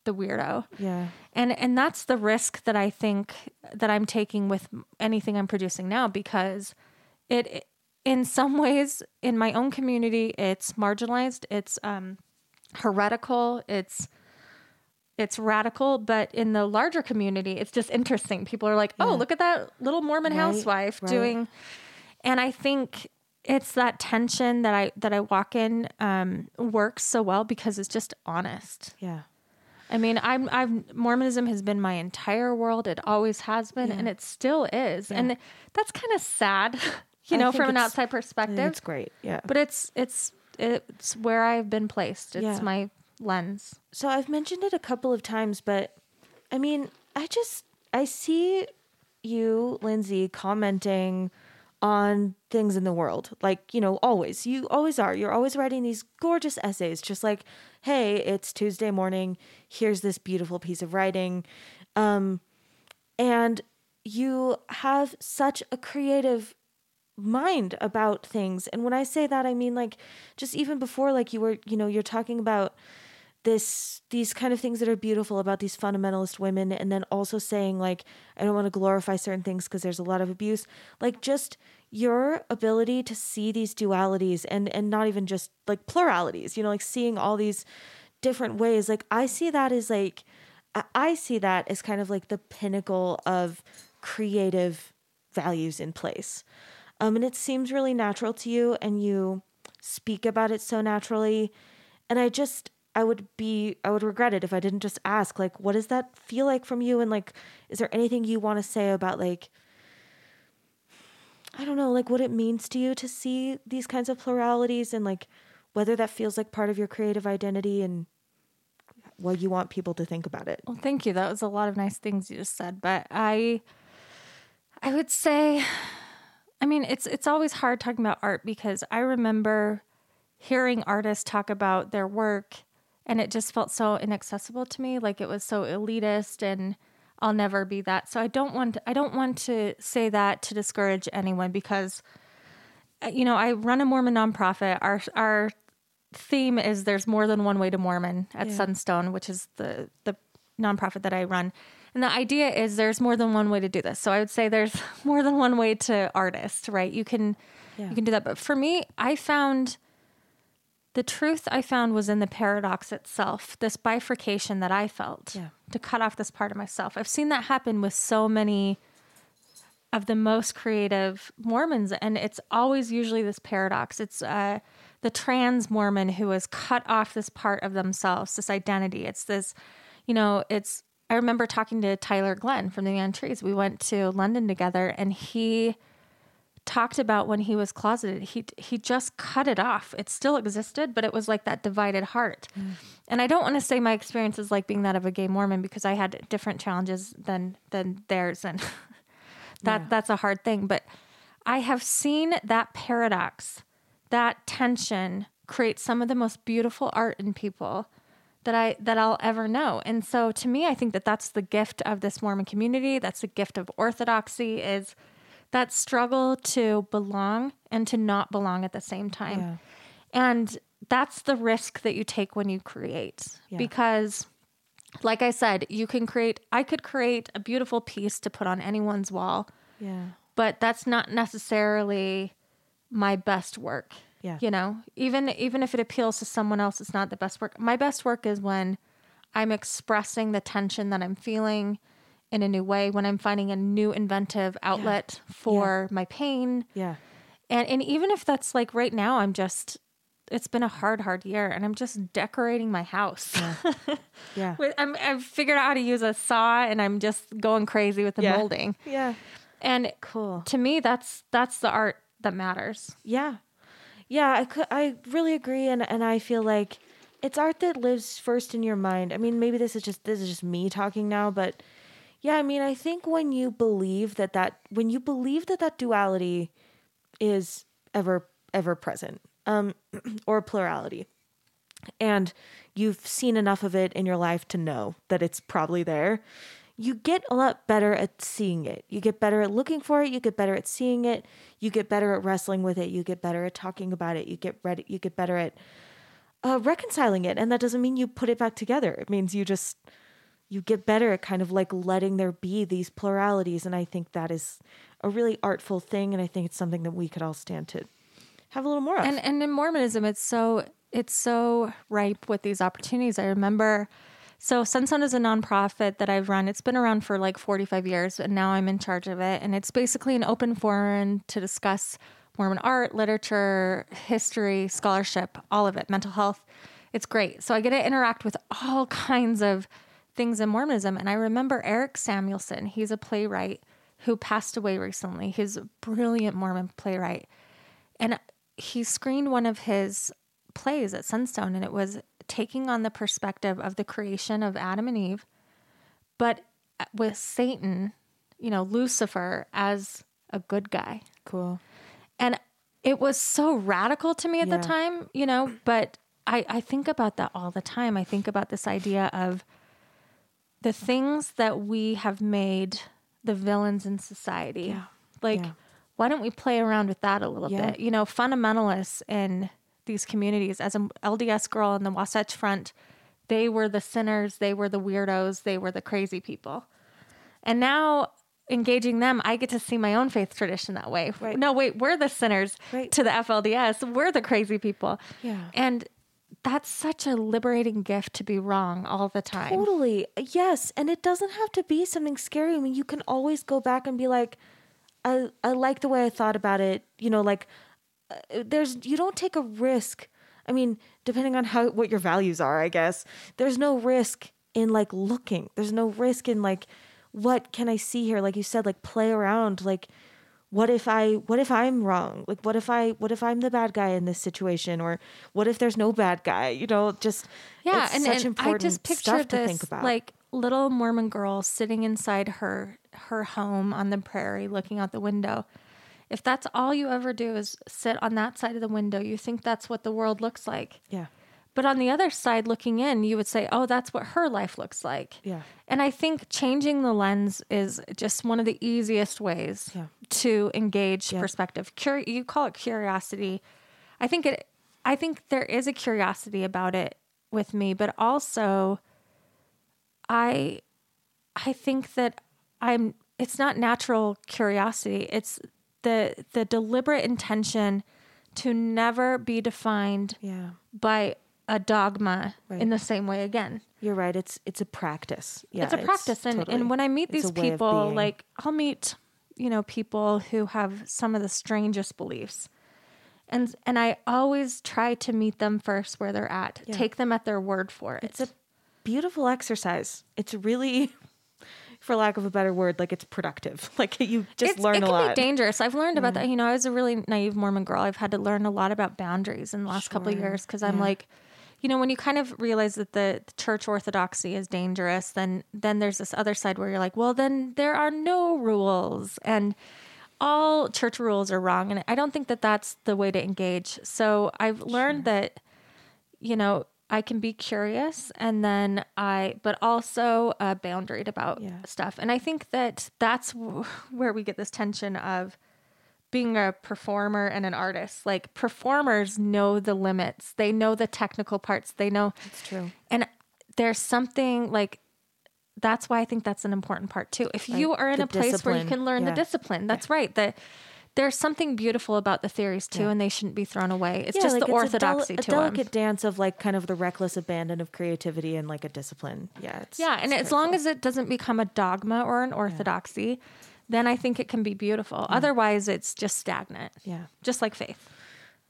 the weirdo Yeah. and and that's the risk that I think that I'm taking with anything I'm producing now because it in some ways in my own community it's marginalized it's um heretical it's it's radical but in the larger community it's just interesting people are like oh look at that little mormon Right, housewife right. doing and i think it's that tension that i that i walk in um works so well because it's just honest Yeah. I mean, I'm I've Mormonism has been my entire world. It always has been, and it still is. And that's kind of sad, you know, from an outside perspective. It's great. Yeah. But it's it's it's where I've been placed. It's Yeah. my lens. so I've mentioned it a couple of times, but I mean, I just I see you, Lindsay, commenting on things in the world. Like, you know, always. You always are. You're always writing these gorgeous essays, just like, hey, it's Tuesday morning. Here's this beautiful piece of writing. Um, and you have such a creative mind about things. And when I say that, I mean like just even before, like you were, you know, you're talking about this these kind of things that are beautiful about these fundamentalist women and then also saying like I don't want to glorify certain things because there's a lot of abuse. Like just your ability to see these dualities and and not even just like pluralities you know like seeing all these different ways. Like I see that as like I- see that as kind of like the pinnacle of creative values in place. Um, and it seems really natural to you and you speak about it so naturally. And i just i would be i would regret it if i didn't just ask like what does that feel like from you and like is there anything you want to say about like i don't know like what it means to you to see these kinds of pluralities and like whether that feels like part of your creative identity and what you want people to think about it Well, thank you. That was a lot of nice things you just said, but I I would say I mean, it's it's always hard talking about art because I remember hearing artists talk about their work and it just felt so inaccessible to me, like it was so elitist and I'll never be that. So I don't want I don't want to say that to discourage anyone because uh, you know, I run a Mormon nonprofit. Our our theme is there's more than one way to Mormon at Yeah. Sunstone, which is the the nonprofit that I run. And the idea is there's more than one way to do this. So I would say there's more than one way to artist, right? You can Yeah. you can do that. But for me, I found the truth I found was in the paradox itself, this bifurcation that I felt Yeah. to cut off this part of myself. I've seen that happen with so many of the most creative Mormons, and it's always usually this paradox. It's uh, the trans Mormon who has cut off this part of themselves, this identity. It's this, you know, it's. I remember talking to Tyler Glenn from the Neon Trees. We went to London together, and he talked about when he was closeted he he just cut it off. It still existed but it was like that divided heart. Mm. And i don't want to say my experience is like being that of a gay mormon because i had different challenges than than theirs and that Yeah. that's a hard thing. But i have seen that paradox that tension create some of the most beautiful art in people that I that I'll ever know. And so to me I think that that's the gift of this Mormon community, that's the gift of orthodoxy is that struggle to belong and to not belong at the same time. Yeah. And that's the risk that you take when you create Yeah. because like I said, you can create I could create a beautiful piece to put on anyone's wall, Yeah. but that's not necessarily my best work. Yeah. You know, even even if it appeals to someone else, it's not the best work. My best work is when I'm expressing the tension that I'm feeling in a new way, when I'm finding a new inventive outlet for my pain. Yeah. And and even if that's like right now I'm just it's been a hard, hard year and I'm just decorating my house. Yeah. With- I'm, I've figured out how to use a saw and I'm just going crazy with the Yeah. molding. Yeah. And Cool. to me, that's that's the art that matters. Yeah. Yeah, I could, I really agree and and I feel like it's art that lives first in your mind. I mean, maybe this is just this is just me talking now, but yeah, I mean, I think when you believe that that when you believe that that duality is ever ever present, um or plurality. And you've seen enough of it in your life to know that it's probably there. You get a lot better at seeing it. You get better at looking for it. You get better at seeing it. You get better at wrestling with it. You get better at talking about it. You get ready. You get better at uh, reconciling it. And that doesn't mean you put it back together. It means you just you get better at kind of like letting there be these pluralities. And I think that is a really artful thing. And I think it's something that we could all stand to have a little more of. And and in Mormonism, it's so it's so ripe with these opportunities. I remember. So Sunstone is a nonprofit that I've run. It's been around for like 45 years, and now I'm in charge of it. And it's basically an open forum to discuss Mormon art, literature, history, scholarship, all of it, mental health. It's great. So I get to interact with all kinds of things in Mormonism. And I remember Eric Samuelsen. He's a playwright who passed away recently. He's a brilliant Mormon playwright and he screened one of his plays at Sunstone, and it was taking on the perspective of the creation of Adam and Eve, but with Satan, you know, Lucifer as a good guy. cool. And it was so radical to me at Yeah. the time, you know, but I, I think about that all the time. I think about this idea of the things that we have made the villains in society. Yeah. Like, Yeah. why don't we play around with that a little Yeah. bit? You know, fundamentalists in these communities, as an LDS girl in the Wasatch Front, they were the sinners, they were the weirdos, they were the crazy people. And now engaging them, I get to see my own faith tradition that way. Right. No, wait, we're the sinners Right. to the FLDS. We're the crazy people. Yeah. And that's such a liberating gift to be wrong all the time. Totally. Yes. And it doesn't have to be something scary. I mean, you can always go back and be like, I, I like the way I thought about it. You know, like uh, there's, you don't take a risk. I mean, depending on how, what your values are, I guess, there's no risk in like looking. There's no risk in like, what can I see here? Like you said, like play around. Like, what if I, what if I'm wrong? Like, what if I, what if I'm the bad guy in this situation? Or what if there's no bad guy? You know, just, Yeah, it's and, such and important I just picture this to think about. like little Mormon girl sitting inside her her home on the prairie, looking out the window. If that's all you ever do is sit on that side of the window, you think that's what the world looks like. yeah. But on the other side, looking in, you would say, "Oh, that's what her life looks like." Yeah. And I think changing the lens is just one of the easiest ways Yeah. to engage Yeah. perspective. Cur- you call it curiosity. I think it. I think there is a curiosity about it with me, but also, I I think that I'm it's not natural curiosity. It's the the deliberate intention to never be defined Yeah. by a dogma Right. in the same way again. You're right. It's it's a practice. Yeah, it's a practice and, totally- and when I meet these a way of people, like I'll meet, you know, people who have some of the strangest beliefs. And and I always try to meet them first where they're at. Yeah. Take them at their word for it. it's a beautiful exercise. It's really, for lack of a better word, like it's productive. Like you just It's- learn it a lot. be dangerous. I've learned about that. You know, I was a really naive Mormon girl. I've had to learn a lot about boundaries in the last couple of years because I'm like, you know, when you kind of realize that the, the church orthodoxy is dangerous, then then there's this other side where you're like, well, then there are no rules and all church rules are wrong, and I don't think that that's the way to engage. So I've learned that, you know. I can be curious and then I, but also uh, boundaried about Yeah. stuff. And I think that that's w- where we get this tension of being a performer and an artist. Like performers know the limits, they know the technical parts, they know, It's true. and there's something like that's why I think that's an important part too. If you are in a place where you can learn Yeah. the discipline, that's right. That there's something beautiful about the theories too, Yeah. and they shouldn't be thrown away. It's Yeah, just like, the it's orthodoxy a, del- to a them. delicate dance of like kind of the reckless abandon of creativity and like a discipline. Yeah, it's, Yeah, and as long as it doesn't become a dogma or an orthodoxy, then I think it can be beautiful. Otherwise, it's just stagnant. yeah, Just like faith.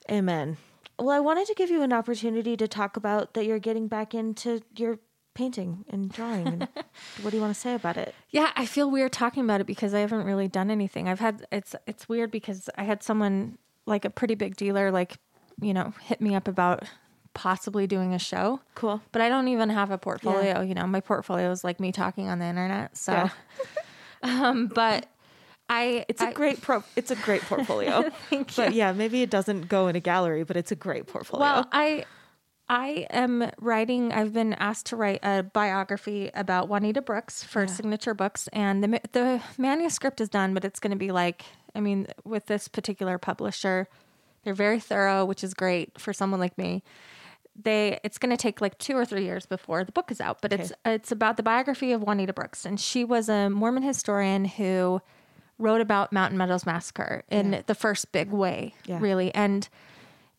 amen. Well, I wanted to give you an opportunity to talk about that you're getting back into your painting and drawing. And what do you want to say about it? Yeah, I feel weird talking about it because I haven't really done anything. I've had it's it's weird because I had someone like a pretty big dealer like, you know, hit me up about possibly doing a show. Cool. But I don't even have a portfolio, you know. My portfolio is like me talking on the internet. So Yeah. um but I It's a I- great pro. It's a great portfolio. Thank But yeah, maybe it doesn't go in a gallery, but it's a great portfolio. Well, I I am writing. I've been asked to write a biography about Juanita Brooks for Signature Books, and the the manuscript is done, but it's going to be like, I mean, with this particular publisher, they're very thorough, which is great for someone like me. They it's going to take like two or three years before the book is out, but it's it's about the biography of Juanita Brooks, and she was a Mormon historian who wrote about Mountain Meadows massacre in the first big way, Yeah. really, and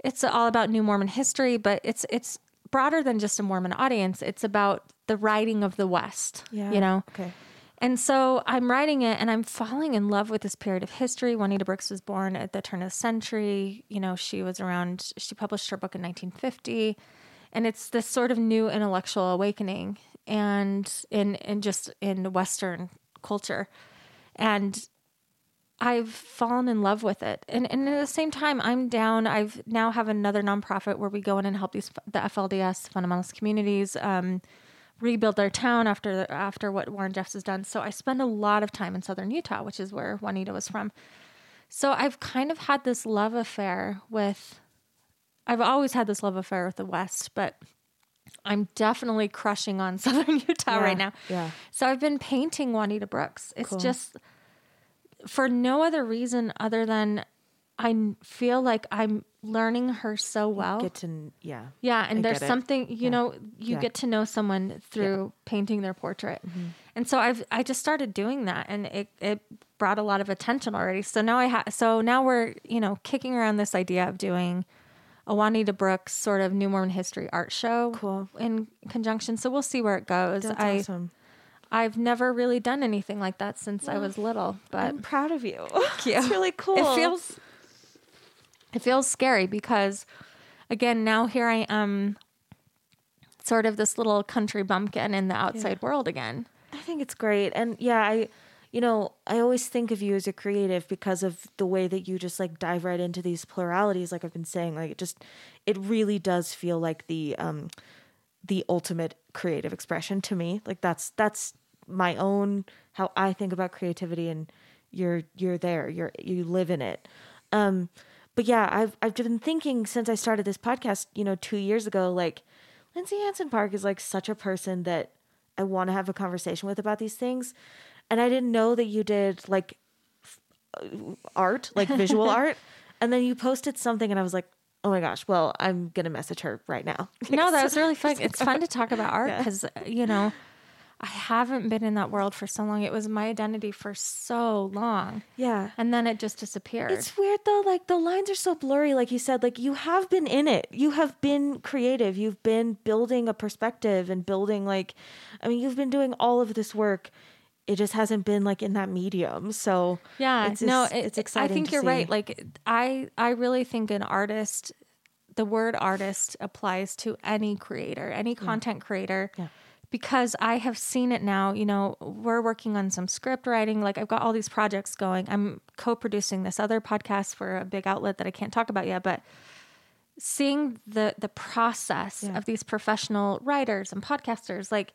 it's all about new Mormon history, but it's it's broader than just a Mormon audience. It's about the writing of the West. yeah. You know? Okay. And so I'm writing it and I'm falling in love with this period of history. Juanita Brooks was born at the turn of the century. You know, she was around, she published her book in 1950. And it's this sort of new intellectual awakening and in, in just in Western culture. And I've fallen in love with it. And, and at the same time, I'm down. I've now have another nonprofit where we go in and help these, the FLDS fundamentalist communities, um, rebuild their town after, after what Warren Jeffs has done. So I spend a lot of time in Southern Utah, which is where Juanita was from. So I've kind of had this love affair with, I've always had this love affair with the West, but I'm definitely crushing on Southern Utah Yeah, right now. yeah. So I've been painting Juanita Brooks. It's Cool. just for no other reason other than I feel like I'm learning her so well. Get to yeah. yeah, and I there's something, you know, you Yeah. get to know someone through painting their portrait. Mm-hmm. And so I've I just started doing that and it it brought a lot of attention already. So now I have so now we're, you know, kicking around this idea of doing a Juanita Brooks sort of New Mormon history art show Cool. in conjunction. So we'll see where it goes. That's I awesome. I've never really done anything like that since I was little, but I'm proud of you. Thank you. It's really cool. it feels it feels scary because again, now here I am sort of this little country bumpkin in the outside world again. I think it's great. And yeah, I you know, I always think of you as a creative because of the way that you just like dive right into these pluralities like I've been saying. Like it just it really does feel like the um the ultimate creative expression to me. Like that's that's my own how I think about creativity and you're you're there. You're you live in it. Um but yeah, I've I've been thinking since I started this podcast, you know, 2 years ago like Lindsay Hansen Park is like such a person that I want to have a conversation with about these things. And I didn't know that you did like f- uh, art, like visual art. And then you posted something and I was like, oh my gosh, well, I'm going to message her right now. No, that was really fun. It's fun to talk about art Yeah. because, you know, I haven't been in that world for so long. It was my identity for so long. Yeah. And then it just disappeared. It's weird though, like the lines are so blurry, like you said, like you have been in it. You have been creative. You've been building a perspective and building like I mean, you've been doing all of this work. It just hasn't been like in that medium. So yeah, it's no, it, it's exciting. I think you're see. right. Like I, I really think an artist, the word artist applies to any creator, any content creator. Yeah. Because I have seen it now, you know, we're working on some script writing. Like I've got all these projects going. I'm co-producing this other podcast for a big outlet that I can't talk about yet, but seeing the the process Yeah. of these professional writers and podcasters, like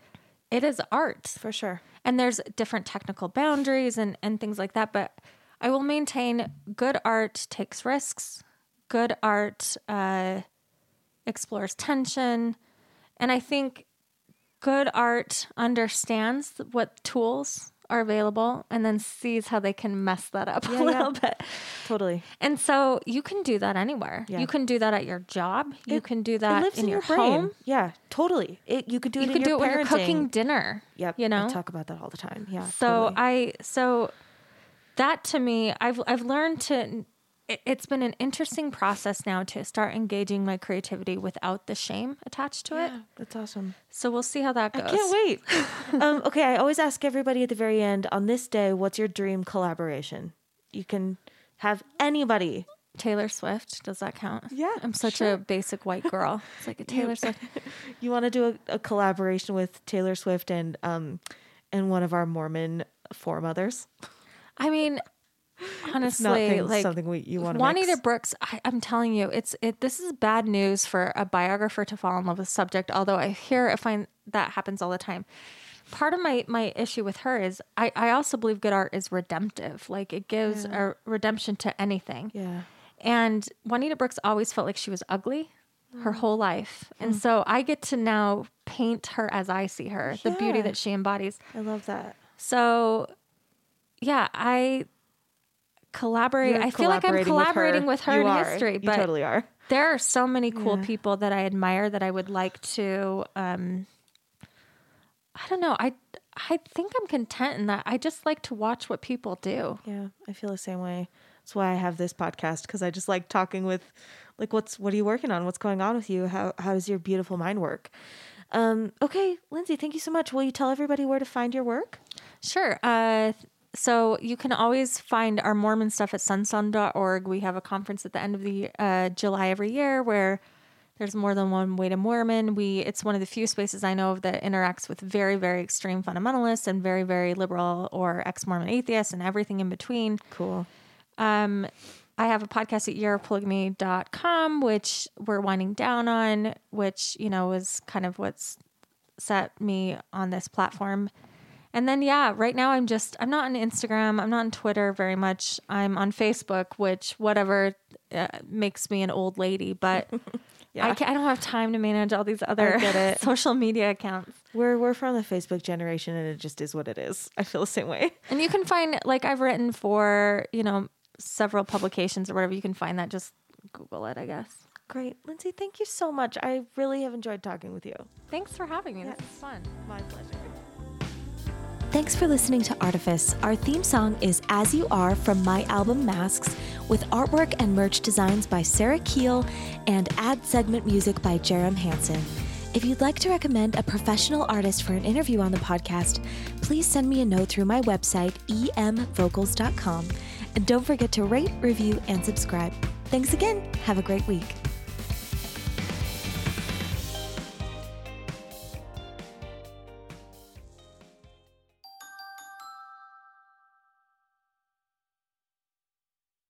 it is art for sure. and there's different technical boundaries and, and things like that but i will maintain good art takes risks good art uh, explores tension and i think good art understands what tools are available and then sees how they can mess that up Yeah, a little yeah. bit Totally. and so you can do that anywhere Yeah. you can do that at your job you can do that lives in, your, brain. home Yeah, totally. It you could do it you in can do your it when you're cooking dinner Yep. you know I talk about that all the time. Yeah. so totally. I so that to me, I've I've learned to. It- It's been an interesting process now to start engaging my creativity without the shame attached to it. yeah, that's awesome. So we'll see how that goes. I can't wait. um, okay, I always ask everybody at the very end on this day, what's your dream collaboration? You can have anybody. Taylor Swift, does that count? Yeah, I'm such a basic white girl. It's like a Taylor Swift. You want to do a, a collaboration with Taylor Swift and um and one of our Mormon foremothers? I mean, honestly, like something we you want to Juanita Brooks, I, I'm telling you, it's it. This is bad news for a biographer to fall in love with a subject. Although I hear, I find that happens all the time. Part of my my issue with her is I I also believe good art is redemptive. Like it gives a redemption to anything. Yeah. And Juanita Brooks always felt like she was ugly her Mm. whole life, and so I get to now paint her as I see her, the beauty that she embodies. I love that. So, yeah, I collaborate. You're I feel like I'm collaborating with her, You in are. history, You but totally are. there are so many cool Yeah. people that I admire that I would like to. Um, I don't know. I I think I'm content in that. I just like to watch what people do. Yeah, I feel the same way. That's why I have this podcast because I just like talking with, like, what's what are you working on? What's going on with you? How how does your beautiful mind work? Um, okay, Lindsay, thank you so much. Will you tell everybody where to find your work? Sure. Uh, so you can always find our Mormon stuff at sunstone.org. We have a conference at the end of the uh, July every year where there's more than one way to Mormon. We it's one of the few spaces I know of that interacts with very very extreme fundamentalists and very very liberal or ex-Mormon atheists and everything in between. Cool. Um, I have a podcast at yearofpolygamy.com, which we're winding down on, which, you know, is kind of what's set me on this platform. And then, yeah, right now I'm just, I'm not on Instagram. I'm not on Twitter very much. I'm on Facebook, which, whatever, uh, makes me an old lady. But Yeah. I, I don't have time to manage all these other social media accounts. We're we're from the Facebook generation, and it just is what it is. I feel the same way. And you can find, like, I've written for, you know, several publications or whatever. You can find that. Just Google it, I guess. Great, Lindsay. Thank you so much. I really have enjoyed talking with you. Thanks for having me. Yeah. This is fun. My pleasure. Thanks for listening to Artifice. Our theme song is As You Are from my album Masks, with artwork and merch designs by Sarah Keel and ad segment music by Jerem Hansen. If you'd like to recommend a professional artist for an interview on the podcast, please send me a note through my website, emvocals.com. And don't forget to rate, review, and subscribe. Thanks again. Have a great week.